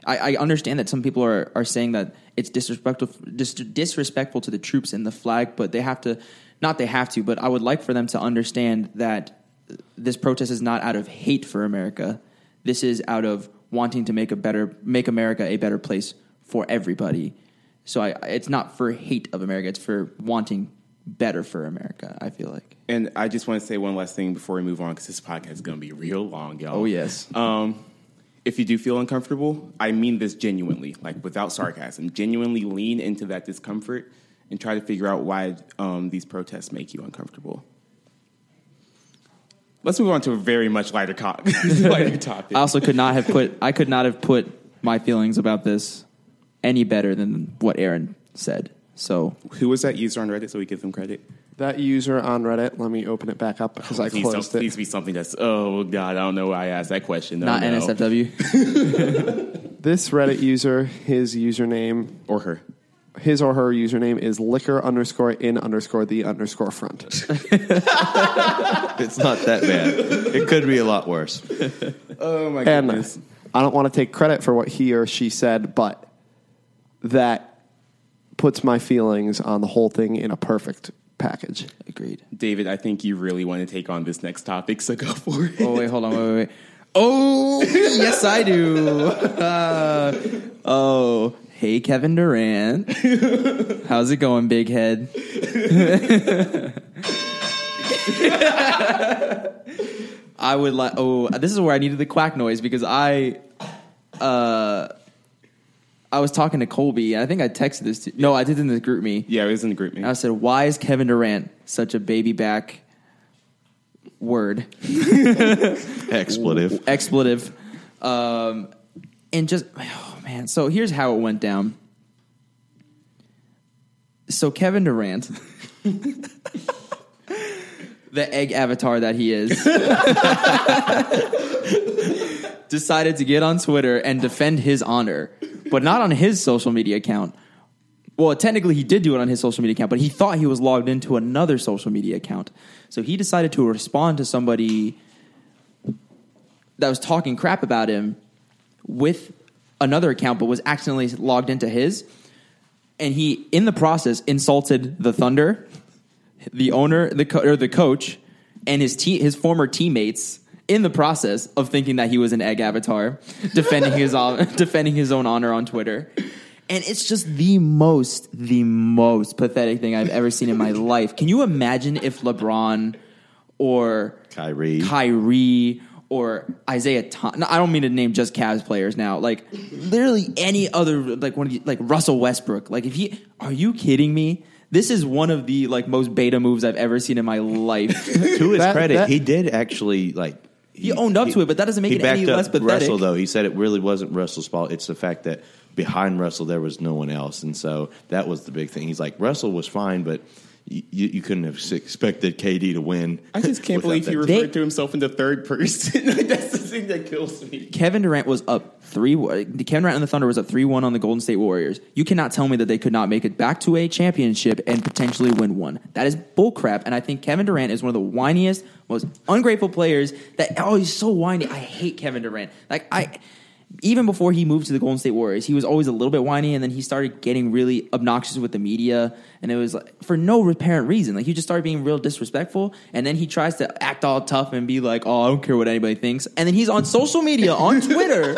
I, I understand that some people are, are saying that it's disrespectful dis, disrespectful to the troops and the flag, but they have to not they have to, but I would like for them to understand that this protest is not out of hate for America. This is out of wanting to make a better make America a better place for everybody. So I, it's not for hate of America; it's for wanting better for America. I feel like. And I just want to say one last thing before we move on because this podcast is going to be real long, y'all. Oh, yes. Um, if you do feel uncomfortable, I mean this genuinely, like without sarcasm. Genuinely lean into that discomfort and try to figure out why um, these protests make you uncomfortable. Let's move on to a very much lighter, co- lighter topic. I also could not have put I could not have put my feelings about this any better than what Aaron said. So Who was that user on Reddit so we give them credit? That user on Reddit, let me open it back up because I please, closed don't, it. please be something that's, oh, God, I don't know why I asked that question. No, not no. NSFW. This Reddit user, his username, Or her. his or her username is liquor underscore in underscore the underscore front. It's not that bad. It could be a lot worse. Oh, my and goodness. I don't want to take credit for what he or she said, but that puts my feelings on the whole thing in a perfect package. Agreed. David, I think you really want to take on this next topic, so go for it. Oh wait, hold on, wait, wait, wait. Oh yes, I do. Uh, oh, hey, Kevin Durant. How's it going, big head? I would like. Oh, this is where I needed the quack noise because I, uh, I was talking to Colby. And I think I texted this. to No, I did it in the GroupMe. Yeah, it was in the group, man. I said, "Why is Kevin Durant such a baby back word Expletive. expletive?" Um, and just oh man, so here's how it went down. So Kevin Durant, the egg avatar that he is, decided to get on Twitter and defend his honor, but not on his social media account. Well, technically, he did do it on his social media account, but he thought he was logged into another social media account. So he decided to respond to somebody that was talking crap about him with another account, but was accidentally logged into his. And he, in the process, insulted the Thunder, the owner, the co- or the coach, and his te- his former teammates. In the process of thinking that he was an egg avatar, defending his own, defending his own honor on Twitter, and it's just the most the most pathetic thing I've ever seen in my life. Can you imagine if LeBron or Kyrie. Kyrie or Isaiah Thomas. No, I don't mean to name just Cavs players now. Like literally any other like one of you, like Russell Westbrook. Like if he are you kidding me? This is one of the like most beta moves I've ever seen in my life. to his That- credit, that- he did actually like He owned up to it, but that doesn't make he it any less pathetic. Russell though. He said it really wasn't Russell's fault. It's the fact that behind Russell there was no one else, and so that was the big thing. He's like Russell was fine, but you, you couldn't have expected KD to win. I just can't believe that. he They- referred to himself in the third person. That's the thing that kills me. Kevin Durant was up three. Uh, Kevin Durant and the Thunder was up three one on the Golden State Warriors. You cannot tell me that they could not make it back to a championship and potentially win one. That is bullcrap. And I think Kevin Durant is one of the whiniest, most ungrateful players. That oh, he's so whiny. I hate Kevin Durant. Like I. Even before he moved to the Golden State Warriors, he was always a little bit whiny, and then he started getting really obnoxious with the media, and it was like, for no apparent reason. Like he just started being real disrespectful, and then he tries to act all tough and be like, "Oh, I don't care what anybody thinks," and then he's on social media on Twitter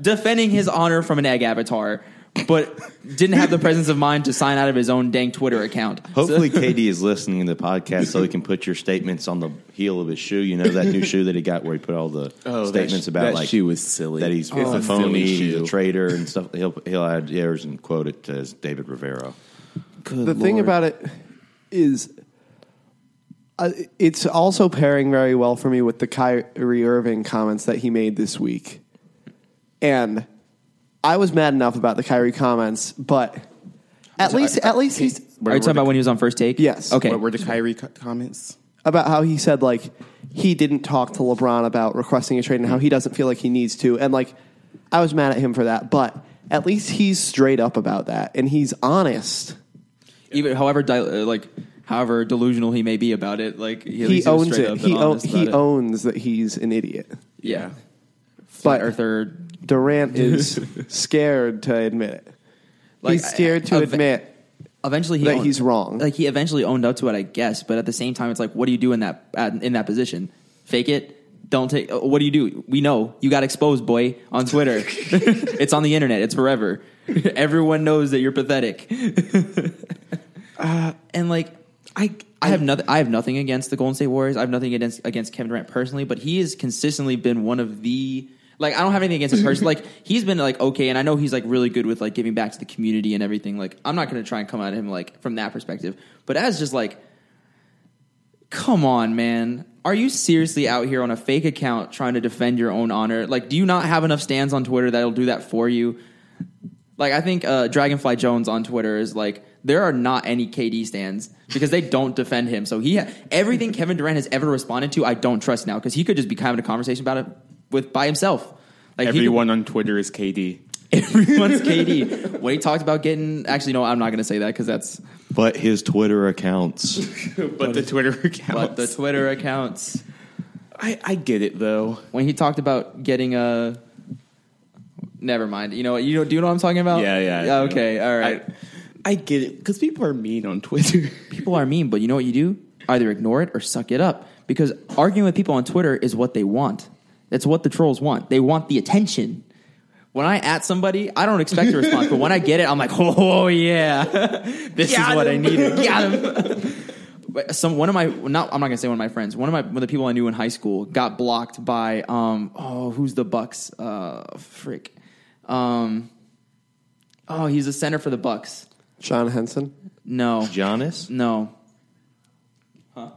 defending his honor from an egg avatar, but didn't have the presence of mind to sign out of his own dang Twitter account. Hopefully, So- KD is listening to the podcast so he can put your statements on the heel of his shoe. You know that new shoe that he got where he put all the Oh, that statements sh- about that like shoe was silly. that he's It's a a phony, he's a traitor and stuff. He'll he'll add yours and quote it as David Rivera. Good the thing about it is uh, it's also pairing very well for me with the Kyrie Irving comments that he made this week. And I was mad enough about the Kyrie comments, but at least at least he's Are you talking about when he was on first take? Yes. Okay. What were the Kyrie co- comments? about how he said like he didn't talk to LeBron about requesting a trade and how he doesn't feel like he needs to and like I was mad at him for that, but at least he's straight up about that and he's honest. Even however, di- uh, like however delusional he may be about it, like he, at He least was owns straight it. up He and own, honest he about it. owns that he's an idiot. Yeah. But Flat Earther. Durant is scared to admit it. Like, he's scared to I- admit Eventually, he that owned- he's wrong. Like he eventually owned up to it, I guess. But at the same time, it's like, what do you do in that in that position? Fake it. Don't take. uh, What do you do? We know you got exposed, boy, on Twitter. it's on the internet. It's forever. Everyone knows that you're pathetic. uh, and like, I I have nothing. I have nothing against the Golden State Warriors. I have nothing against against Kevin Durant personally. But he has consistently been one of the like I don't have anything against him personally. like he's been like okay, and I know he's like really good with like giving back to the community and everything. Like I'm not going to try and come at him like from that perspective. But as just like come on, man. Are you seriously out here on a fake account trying to defend your own honor? Like, do you not have enough stands on Twitter that'll do that for you? Like, I think uh, Dragonfly Jones on Twitter is like, there are not any KD stands because they don't defend him. So he, everything Kevin Durant has ever responded to, I don't trust now because he could just be having a conversation about it with by himself. Like he could- Everyone on Twitter is KD. everyone's KD. When he talked about getting, actually, no, I'm not going to say that because that's But his Twitter accounts. but the Twitter account. but the Twitter accounts. I, I get it though. when he talked about getting a. Never mind. You know what? You know, do you know what I'm talking about? Yeah, yeah. okay, all right. I, I get it because people are mean on Twitter. people are mean, but you know what you do? Either ignore it or suck it up. Because arguing with people on Twitter is what they want. That's what the trolls want. They want the attention. When I at somebody, I don't expect a response, but when I get it, I'm like, oh yeah, this is Got what I him. needed. Got him. But Some one of my not I'm not gonna say one of my friends. One of my one of the people I knew in high school got blocked by um oh who's the Bucks uh frick um oh he's a center for the Bucks. John Henson, No, Giannis? no.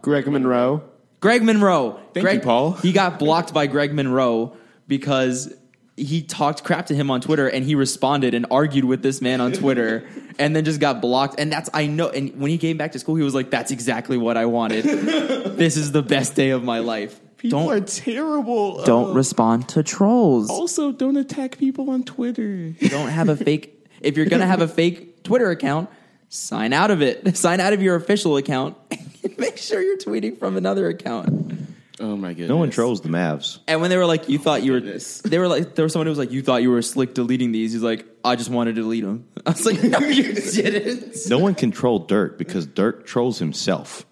Greg Monroe. Greg Monroe. Thank Greg, you, Paul. He got blocked by Greg Monroe because he talked crap to him on Twitter and he responded and argued with this man on Twitter and then just got blocked. And that's I know. And when he came back to school, he was like, "That's exactly what I wanted. this is the best day of my life." People don't are terrible. don't Uh, respond to trolls. also, don't attack people on Twitter. Don't have a fake. If you're gonna have a fake Twitter account, sign out of it. Sign out of your official account. And make sure you're tweeting from another account. Oh my goodness. No one trolls the Mavs. And when they were like, "You thought you were," Goodness. they were like, there was someone who was like, "You thought you were slick deleting these." He's like, "I just wanted to delete them." I was like, "No, you didn't." No one can troll Dirk because Dirk trolls himself.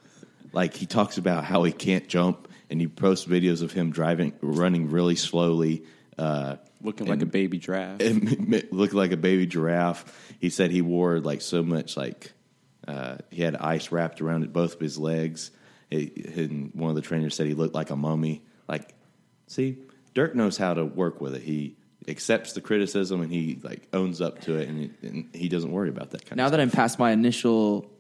Like he talks about how he can't jump, and he posts videos of him driving, running really slowly, uh, Looking like a baby giraffe. and looked like a baby giraffe. He said he wore like so much like uh, he had ice wrapped around both of his legs. He, and one of the trainers said he looked like a mummy. Like, see, Dirk knows how to work with it. He accepts the criticism and he like owns up to it, and, he- and he doesn't worry about that kind Now of that I'm past my initial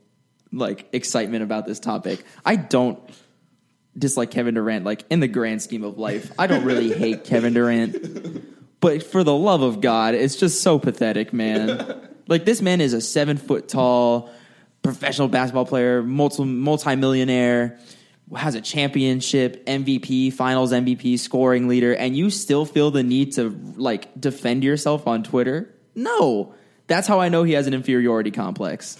like excitement about this topic, I don't dislike Kevin Durant. Like in the grand scheme of life, I don't really hate Kevin Durant, but for the love of God, it's just so pathetic, man. Like this man is a seven foot tall professional basketball player, multi multi-millionaire, has a championship, MVP, finals MVP, scoring leader, and you still feel the need to like defend yourself on Twitter? No. That's how I know he has an inferiority complex.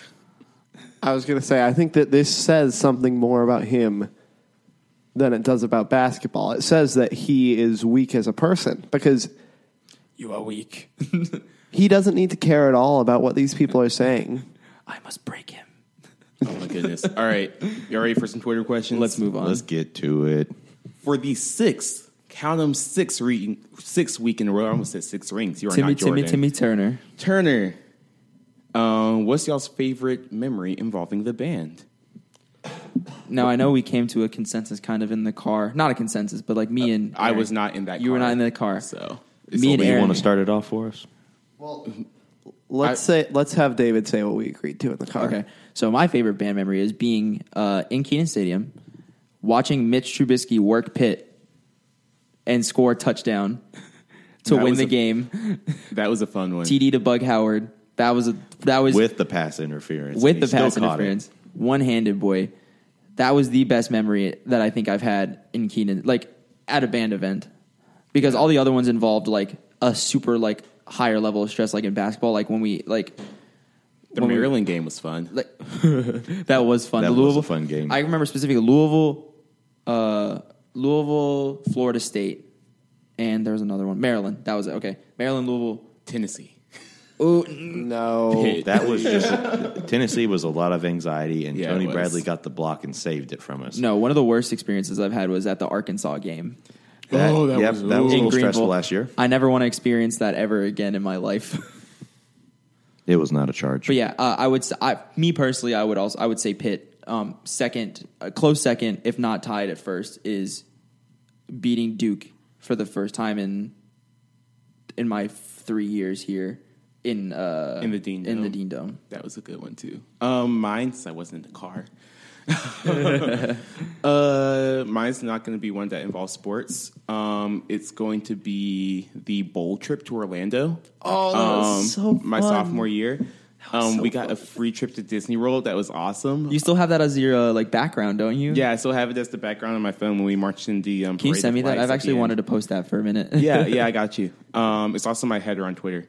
I was going to say, I think that this says something more about him than it does about basketball. It says that he is weak as a person because You are weak. he doesn't need to care at all about what these people are saying. I must break him. Oh my goodness! All right, you ready for some Twitter questions? Let's move on. Let's get to it. For the sixth, count them six re- six week in a row. I almost said six rings. You are Timmy, not Jordan. Timmy, Timmy Turner. Turner. Um, what's y'all's favorite memory involving the band? Now I know we came to a consensus kind of in the car. Not a consensus, but like me and I Aaron. was not in that. Car. You were not in the car. so Me and Do you want to start it off for us? Well, let's say let's have David say what we agreed to in the car. Okay. So my favorite band memory is being uh, in Kenan Stadium, watching Mitch Trubisky work Pitt and score a touchdown to That win the a- game. that was a fun one. TD to Bug Howard. That was a that was With the pass interference. with the pass interference. One handed boy. That was the best memory that I think I've had in Kenan, like at a band event, because all the other ones involved like a super like higher level of stress, like in basketball, like when we like the when we- Maryland game was fun. like that was fun. That The was a fun game. I remember specifically Louisville, uh, Louisville, Florida State, and there was another one, Maryland. That was it. Okay, Maryland, Louisville. Tennessee. Ooh, No. That was just Tennessee was a lot of anxiety, and Yeah, Tony. Bradley got the block and saved it from us. no, one of the worst experiences I've had was at the Arkansas game. That, Oh, that yep, was- that was a in little stressful Greenville. last year. I never want to experience that ever again in my life. It was not a charge. But yeah, uh, I would. I, me personally, I would also. I would say Pitt. Um, second, a close second, if not tied at first, is beating Duke for the first time in in my three years here in uh, In the Dean in the Dome. Dean Dome. That was a good one too. Um, mine's I wasn't in the car. uh, mine's not going to be one that involves sports. Um, it's going to be the bowl trip to Orlando. Oh, that was Um, so my sophomore year. Um, so we got a free trip to Disney World. That was awesome. You still have that as your uh, like background, don't you? yeah, I still have it as the background on my phone when we marched in the. Um, Can you parade send me that? I've actually wanted to post that for a minute. yeah, yeah, I got you. Um, it's also my header on Twitter.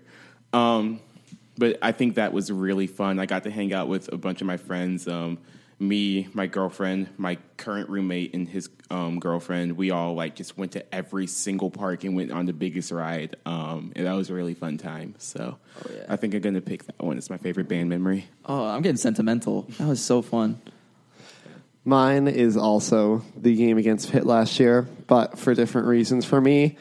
Um, but I think that was really fun. I got to hang out with a bunch of my friends. Um, me, my girlfriend, my current roommate, and his um, girlfriend. We all like just went to every single park and went on the biggest ride. Um, and that was a really fun time. So yeah. I think I'm gonna pick that one. It's my favorite band memory. Oh, I'm getting sentimental. That was so fun. Mine is also the game against Pitt last year, but for different reasons. For me,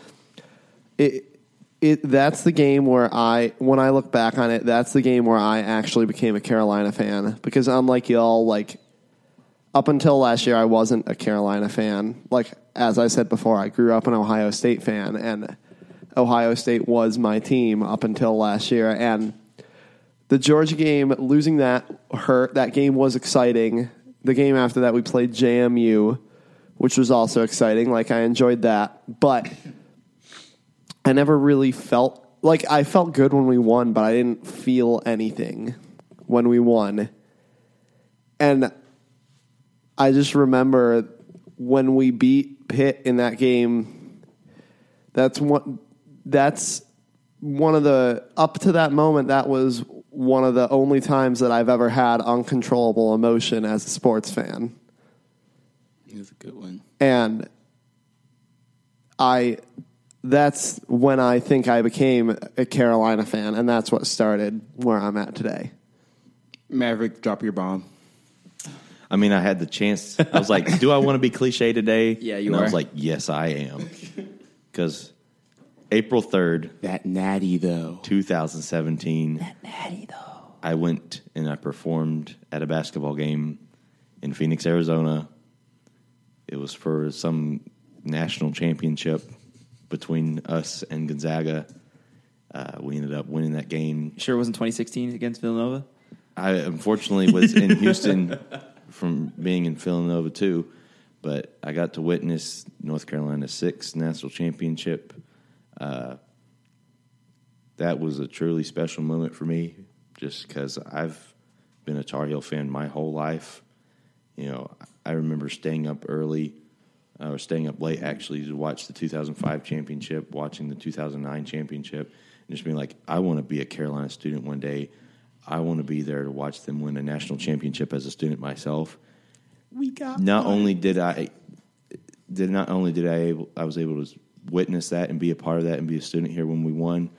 it it that's the game where I when I look back on it, that's the game where I actually became a Carolina fan because unlike y'all, like up until last year, I wasn't a Carolina fan. Like as I said before, I grew up an Ohio State fan, and Ohio State was my team up until last year, and the Georgia game, losing that hurt. That game was exciting. The game after that, we played JMU, which was also exciting. Like I enjoyed that, but I never really felt like I felt good when we won, but I didn't feel anything when we won. And I just remember when we beat Pitt in that game. That's one. That's one of the up to that moment. That was one of the only times that I've ever had uncontrollable emotion as a sports fan, It was a good one. and I. That's when I think I became a Carolina fan, and that's what started where I'm at today. Maverick, drop your bomb. I mean, I had the chance. I was like, "Do I want to be cliche today?" Yeah, you and I was like, "Yes, I am." Because April third, That natty though. two thousand seventeen, That Natty though. I went and I performed at a basketball game in Phoenix, Arizona. It was for some national championship between us and Gonzaga. Uh, we ended up winning that game. Sure, it wasn't 2016 against Villanova. I unfortunately was in Houston from being in Villanova too, but I got to witness North Carolina's sixth national championship. Uh, that was a truly special moment for me, just because I've been a Tar Heel fan my whole life. You know, I remember staying up early, uh, or staying up late actually to watch the 2005 championship, watching the 2009 championship, and just being like, I want to be a Carolina student one day. I want to be there to watch them win a national championship as a student myself. We got Not only did I did not only did I able I was able to witness that and be a part of that and be a student here when we won,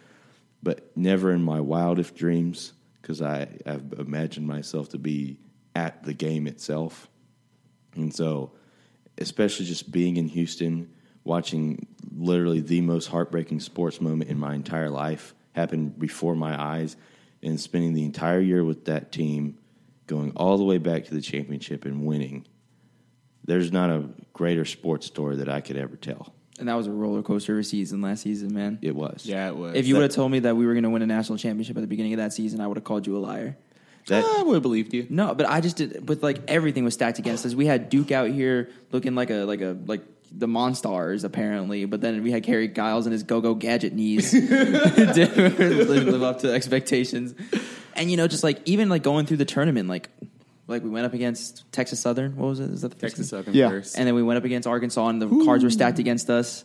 but never in my wildest dreams because I I've imagined myself to be at the game itself, and so especially just being in Houston, watching literally the most heartbreaking sports moment in my entire life happen before my eyes, and spending the entire year with that team, going all the way back to the championship and winning. There's not a greater sports story that I could ever tell. And that was a roller coaster of a season last season, man. It was. Yeah, it was. If you would have told me that we were going to win a national championship at the beginning of that season, I would have called you a liar. That I would have believed you. No, but I just did. But like everything was stacked against us. We had Duke out here looking like a like a like the Monstars apparently, but then we had Harry Giles and his go-go gadget knees didn't live up to expectations. And you know, just like even like going through the tournament, like like we went up against Texas Southern. What was it? Is that the Texas game? Southern Yeah. first. And then we went up against Arkansas, and the cards were stacked against us.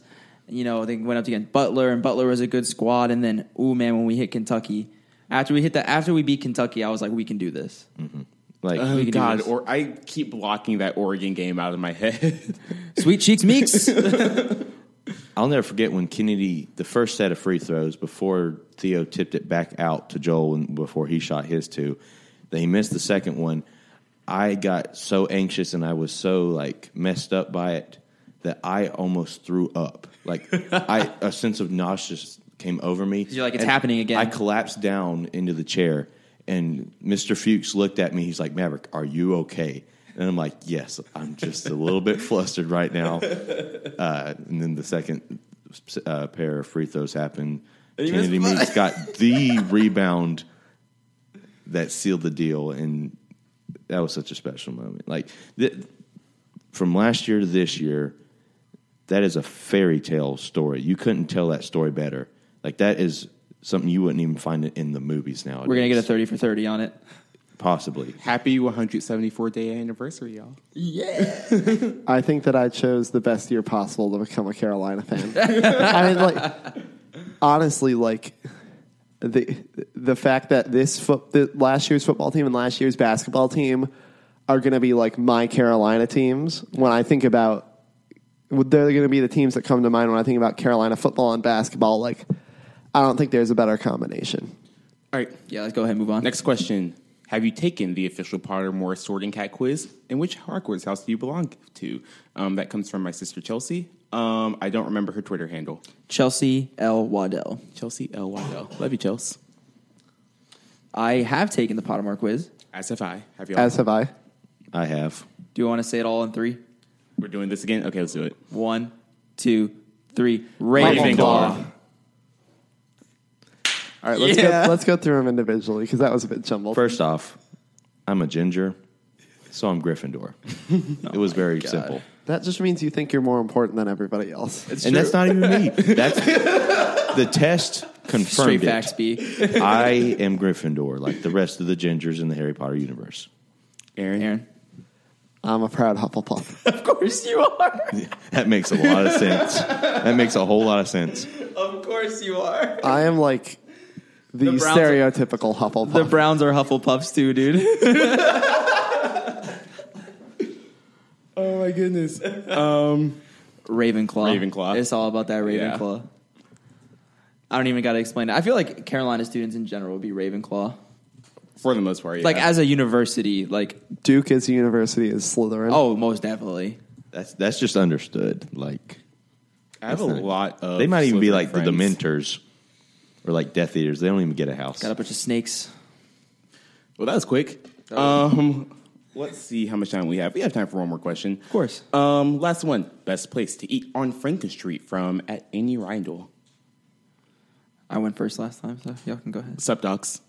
You know, they went up against Butler, and Butler was a good squad. And then, oh man, when we hit Kentucky, after we hit the after we beat Kentucky, I was like, we can do this. Mm-hmm. Like Oh God! Or I keep blocking that Oregon game out of my head. Sweet cheeks, Meeks. I'll never forget when Kennedy the first set of free throws before Theo tipped it back out to Joel and before he shot his two. Then he missed the second one. I got so anxious and I was so like messed up by it that I almost threw up. Like I a sense of nauseous came over me. You're like, it's And happening again. I collapsed down into the chair and Mr. Fuchs looked at me. He's like, Maverick, are you okay? And I'm like, yes, I'm just a little bit flustered right now. Uh, and then the second uh, pair of free throws happened. Kennedy Meeks got the rebound that sealed the deal, and that was such a special moment. Like th- from last year to this year, that is a fairy tale story. You couldn't tell that story better. Like that is something you wouldn't even find it in the movies now. We're gonna get a thirty for thirty on it. possibly. Happy 174 day anniversary, y'all. Yeah. I think that I chose the best year possible to become a Carolina fan. I mean, like, honestly, like the the fact that this foot, the last year's football team and last year's basketball team are going to be like my Carolina teams. When I think about, they're going to be the teams that come to mind when I think about Carolina football and basketball. Like, I don't think there's a better combination. All right. Yeah, let's go ahead and move on. Next question. Have you taken the official Pottermore Sorting Hat quiz? And which Hogwarts house do you belong to? Um, that comes from my sister Chelsea. Um, I don't remember her Twitter handle. Chelsea L. Waddell. Chelsea L. Waddell. Love you, Chelsea. I have taken the Pottermore quiz. As have I. Have y'all? As have I. I have. Do you want to say it all in three? We're doing this again? Okay, let's do it. One, two, three. Ravenclaw. Ravenclaw. All right, let's Yeah. go. Let's go through them individually because that was a bit jumbled. First off, I'm a ginger, so I'm Gryffindor. it was oh very simple. That just means you think you're more important than everybody else. It's and that's not even me. That's the test confirmed Straight it. facts, B. I am Gryffindor, like the rest of the gingers in the Harry Potter universe. Aaron? Aaron. I'm a proud Hufflepuff. Of course you are. That makes a lot of sense. That makes a whole lot of sense. Of course you are. I am like the, The Browns- stereotypical Hufflepuff. The Browns are Hufflepuffs too, dude. Oh, my goodness. Um, Ravenclaw. Ravenclaw. It's all about that Yeah. Ravenclaw. I don't even got to explain it. I feel like Carolina students in general would be Ravenclaw. For the most part, yeah. Like as a university, like Duke is a university is Slytherin. oh, most definitely. That's that's just understood. Like I have a lot of. they might even be like friends. the Dementors or like Death Eaters. They don't even get a house. Got a bunch of snakes. Well, that was quick. Um, let's see how much time we have. We have time for one more question. Of course. Um, last one. Best place to eat on Franklin Street from at Annie Rindle. I went first last time, so y'all can go ahead. Sup, docs?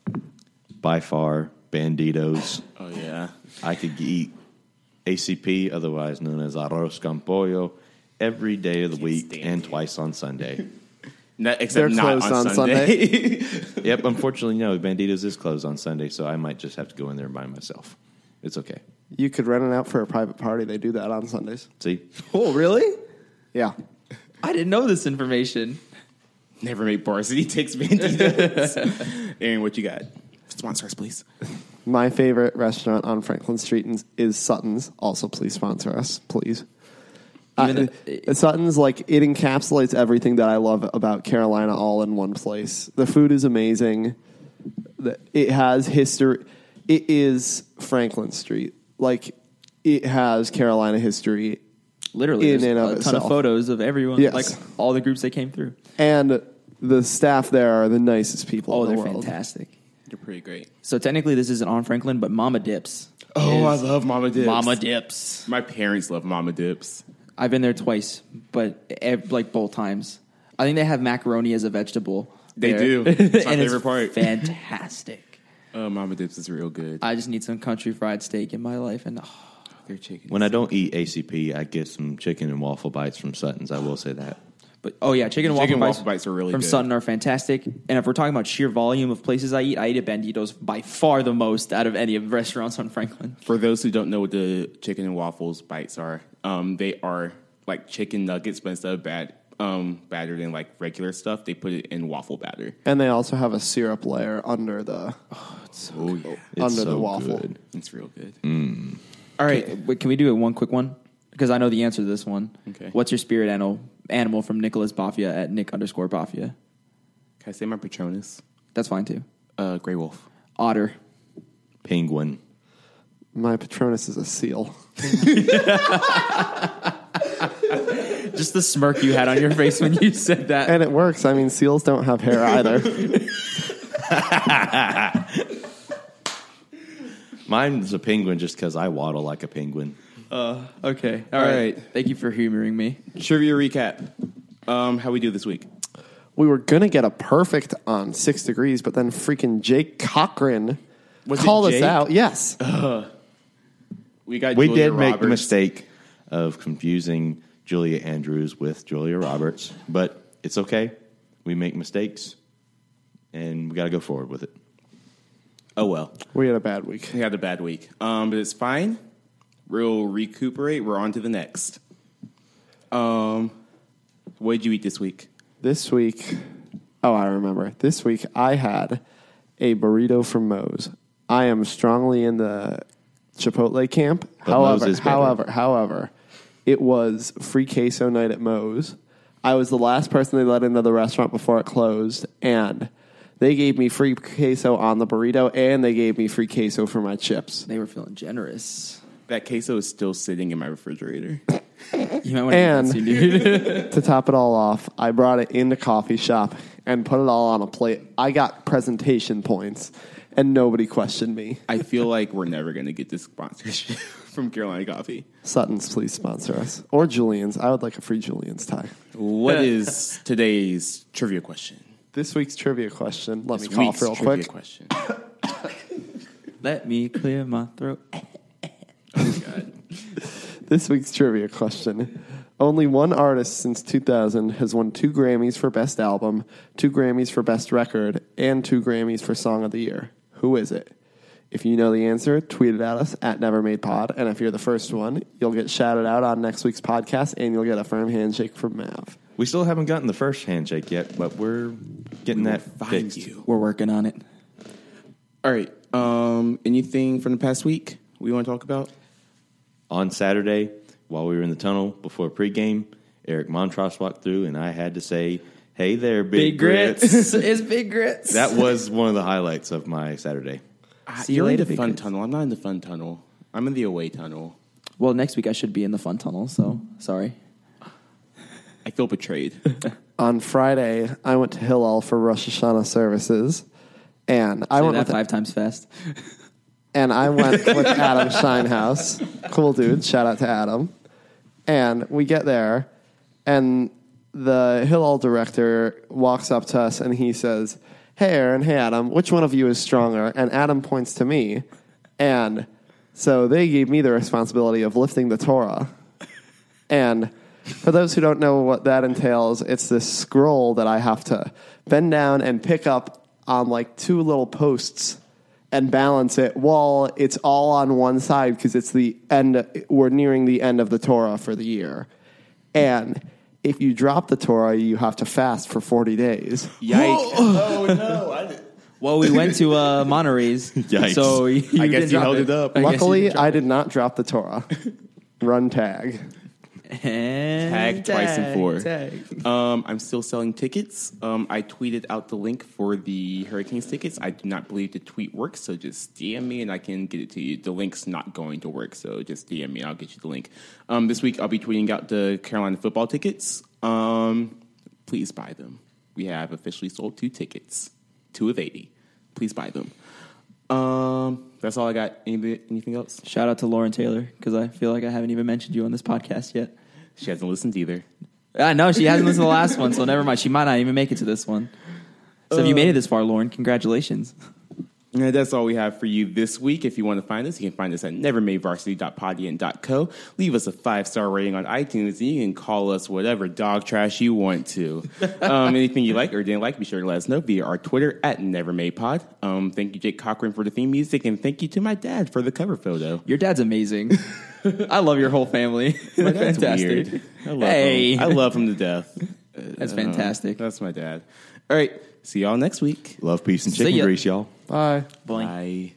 By far, Banditos. Oh yeah. I could eat ACP, otherwise known as arroz con pollo, every day of the week and you. twice on Sunday. Not, except They're not closed on, on Sunday. yep, unfortunately, no. Banditos is closed on Sunday, so I might just have to go in there by myself. It's okay. You could rent it out for a private party. They do that on Sundays. See, Oh, really? Yeah. I didn't know this information. Never make varsity takes banditos. Aaron, what you got? Sponsor us, please. My favorite restaurant on Franklin Street is- is Sutton's. Also, please sponsor us, please. Even Uh, if- uh, Sutton's like it encapsulates everything that I love about Carolina all in one place. The food is amazing. The- It has history. It is Franklin Street. Like it has Carolina history, Literally, In there's and a of ton itself. of photos of everyone, Yes. like all the groups that came through. and the staff there are the nicest people Oh, in the they're world. fantastic. They're pretty great. So technically, this isn't on Franklin, but Mama Dips. Oh, I love Mama Dips. Mama Dips. My parents love Mama Dips. I've been there twice, but ev- like both times. I think they have macaroni as a vegetable. They there. do. It's my And favorite part. Fantastic. Uh, Mama Dips is real good. I just need some country fried steak in my life, and oh, Their chicken. when I don't eat ACP, I get some chicken and waffle bites from Sutton's. I will say that. But oh yeah, chicken and Chicken waffle, waffle bites are really from good. Sutton are fantastic. And if we're talking about sheer volume of places I eat, I eat at Bandidos by far the most out of any of the restaurants on Franklin. For those who don't know what the chicken and waffles bites are, um, they are like chicken nuggets, but instead of bad, um, battered in like regular stuff, they put it in waffle batter. And they also have a syrup layer under the Oh yeah, It's under so the waffle. good. it's real good. All right, wait, can we do it one quick one? Because I know the answer to this one. Okay. What's your spirit animal animal from Nicholas Bafia at Nick underscore Bafia? Can I say my Patronus? That's fine too. Uh, Gray Wolf. Otter. Penguin. My Patronus is a seal. Just the smirk you had on your face when you said that. And it works. I mean, seals don't have hair either. Mine's a penguin just because I waddle like a penguin. Okay. All All right. right. Thank you for humoring me. Trivia recap. Um, how we do this week? we were going to get a perfect on six degrees, but then freaking Jake Cochran Was it called us Jake? out. Yes. We got We Julia did make the mistake of confusing Julia Andrews with Julia Roberts, but it's okay. We make mistakes, and we got to go forward with it. Oh well, we had a bad week. we had a bad week, um, but it's fine. We'll recuperate. We're on to the next. Um, what did you eat this week? This week, oh, I remember. This week, I had a burrito from Moe's. I am strongly in the Chipotle camp. But however, Moe's is better. however, however, it was free queso night at Moe's. I was the last person they let into the restaurant before it closed, and they gave me free queso on the burrito, and they gave me free queso for my chips. They were feeling generous. That queso is still sitting in my refrigerator. You might want to And- eat dude. to top it all off, I brought it into coffee shop and put it all on a plate. I got presentation points, and nobody questioned me. I feel like we're never going to get this sponsorship from Carolina Coffee. Sutton's, please sponsor us, or Julian's. I would like a free Julian's tie. What is today's trivia question? This week's trivia question. Let This me cough week's real trivia quick. question. Let me clear my throat. Oh, God. this week's trivia question. Only one artist since 2000 has won two Grammys for Best Album, two Grammys for Best Record, and two Grammys for Song of the Year. Who is it? If you know the answer, tweet it at us at NeverMadePod. And if you're the first one, you'll get shouted out on next week's podcast and you'll get a firm handshake from Mav. We still haven't gotten the first handshake yet, but we're getting that Find fixed. you. We're working on it. All right. Um, anything from the past week we want to talk about? On Saturday, while we were in the tunnel before pregame, Eric Montross walked through, and I had to say, "Hey there, big, Big grits. it's big grits. That was one of the highlights of my Saturday. See you You're later, in the big fun kids. tunnel. I'm not in the fun tunnel. I'm in the away tunnel. well, next week I should be in the fun tunnel, so sorry. I feel betrayed. On Friday, I went to Hillel for Rosh Hashanah services. And I Say went that with five times fast. and I went with Adam Shinehouse. Cool dude. Shout out to Adam. And we get there, and the Hillel director walks up to us and he says, Hey, Aaron, hey, Adam, which one of you is stronger? And Adam points to me, and So they gave me the responsibility of lifting the Torah. And for those who don't know what that entails, it's this scroll that I have to bend down and pick up on like two little posts and balance it while it's all on one side because it's the end we're nearing the end of the Torah for the year. And if you drop the Torah, you have to fast for 40 days. Yikes! oh no! I did. Well, we went to uh, Monterey's. Yikes. So you, I guess you held it up. I Luckily, didn't I did not drop the Torah. Run tag. And Tag twice and four. tag. Um, I'm still selling tickets. Um, I tweeted out the link for the Hurricanes tickets. I do not believe the tweet works, so just DM me and I can get it to you. The link's not going to work, so just DM me and I'll get you the link. Um, this week I'll be tweeting out the Carolina football tickets. Um, please buy them. We have officially sold two tickets, two of eighty. Please buy them. Um, that's all I got. Any, anything else? Shout out to Lauren Taylor because I feel like I haven't even mentioned you on this podcast yet. She hasn't listened either. I know she hasn't listened to the last one, so never mind. She might not even make it to this one. So if you uh, made it this far, Lauren, congratulations. And that's all we have for you this week. If you want to find us, you can find us at nevermadevarsity.podium.co. Leave us a five star rating on iTunes, and you can call us whatever dog trash you want to. um, anything you like or didn't like, be sure to let us know via our Twitter at nevermadepod. Um, thank you, Jake Cochran, for the theme music, and thank you to my dad for the cover photo. Your dad's amazing. I love your whole family. My dad's fantastic. weird. I love Hey. him. I love him to death. That's Um, fantastic. that's my dad. All right. See y'all next week. Love, peace, and See chicken ya. grease, y'all. Bye. Boing. Bye.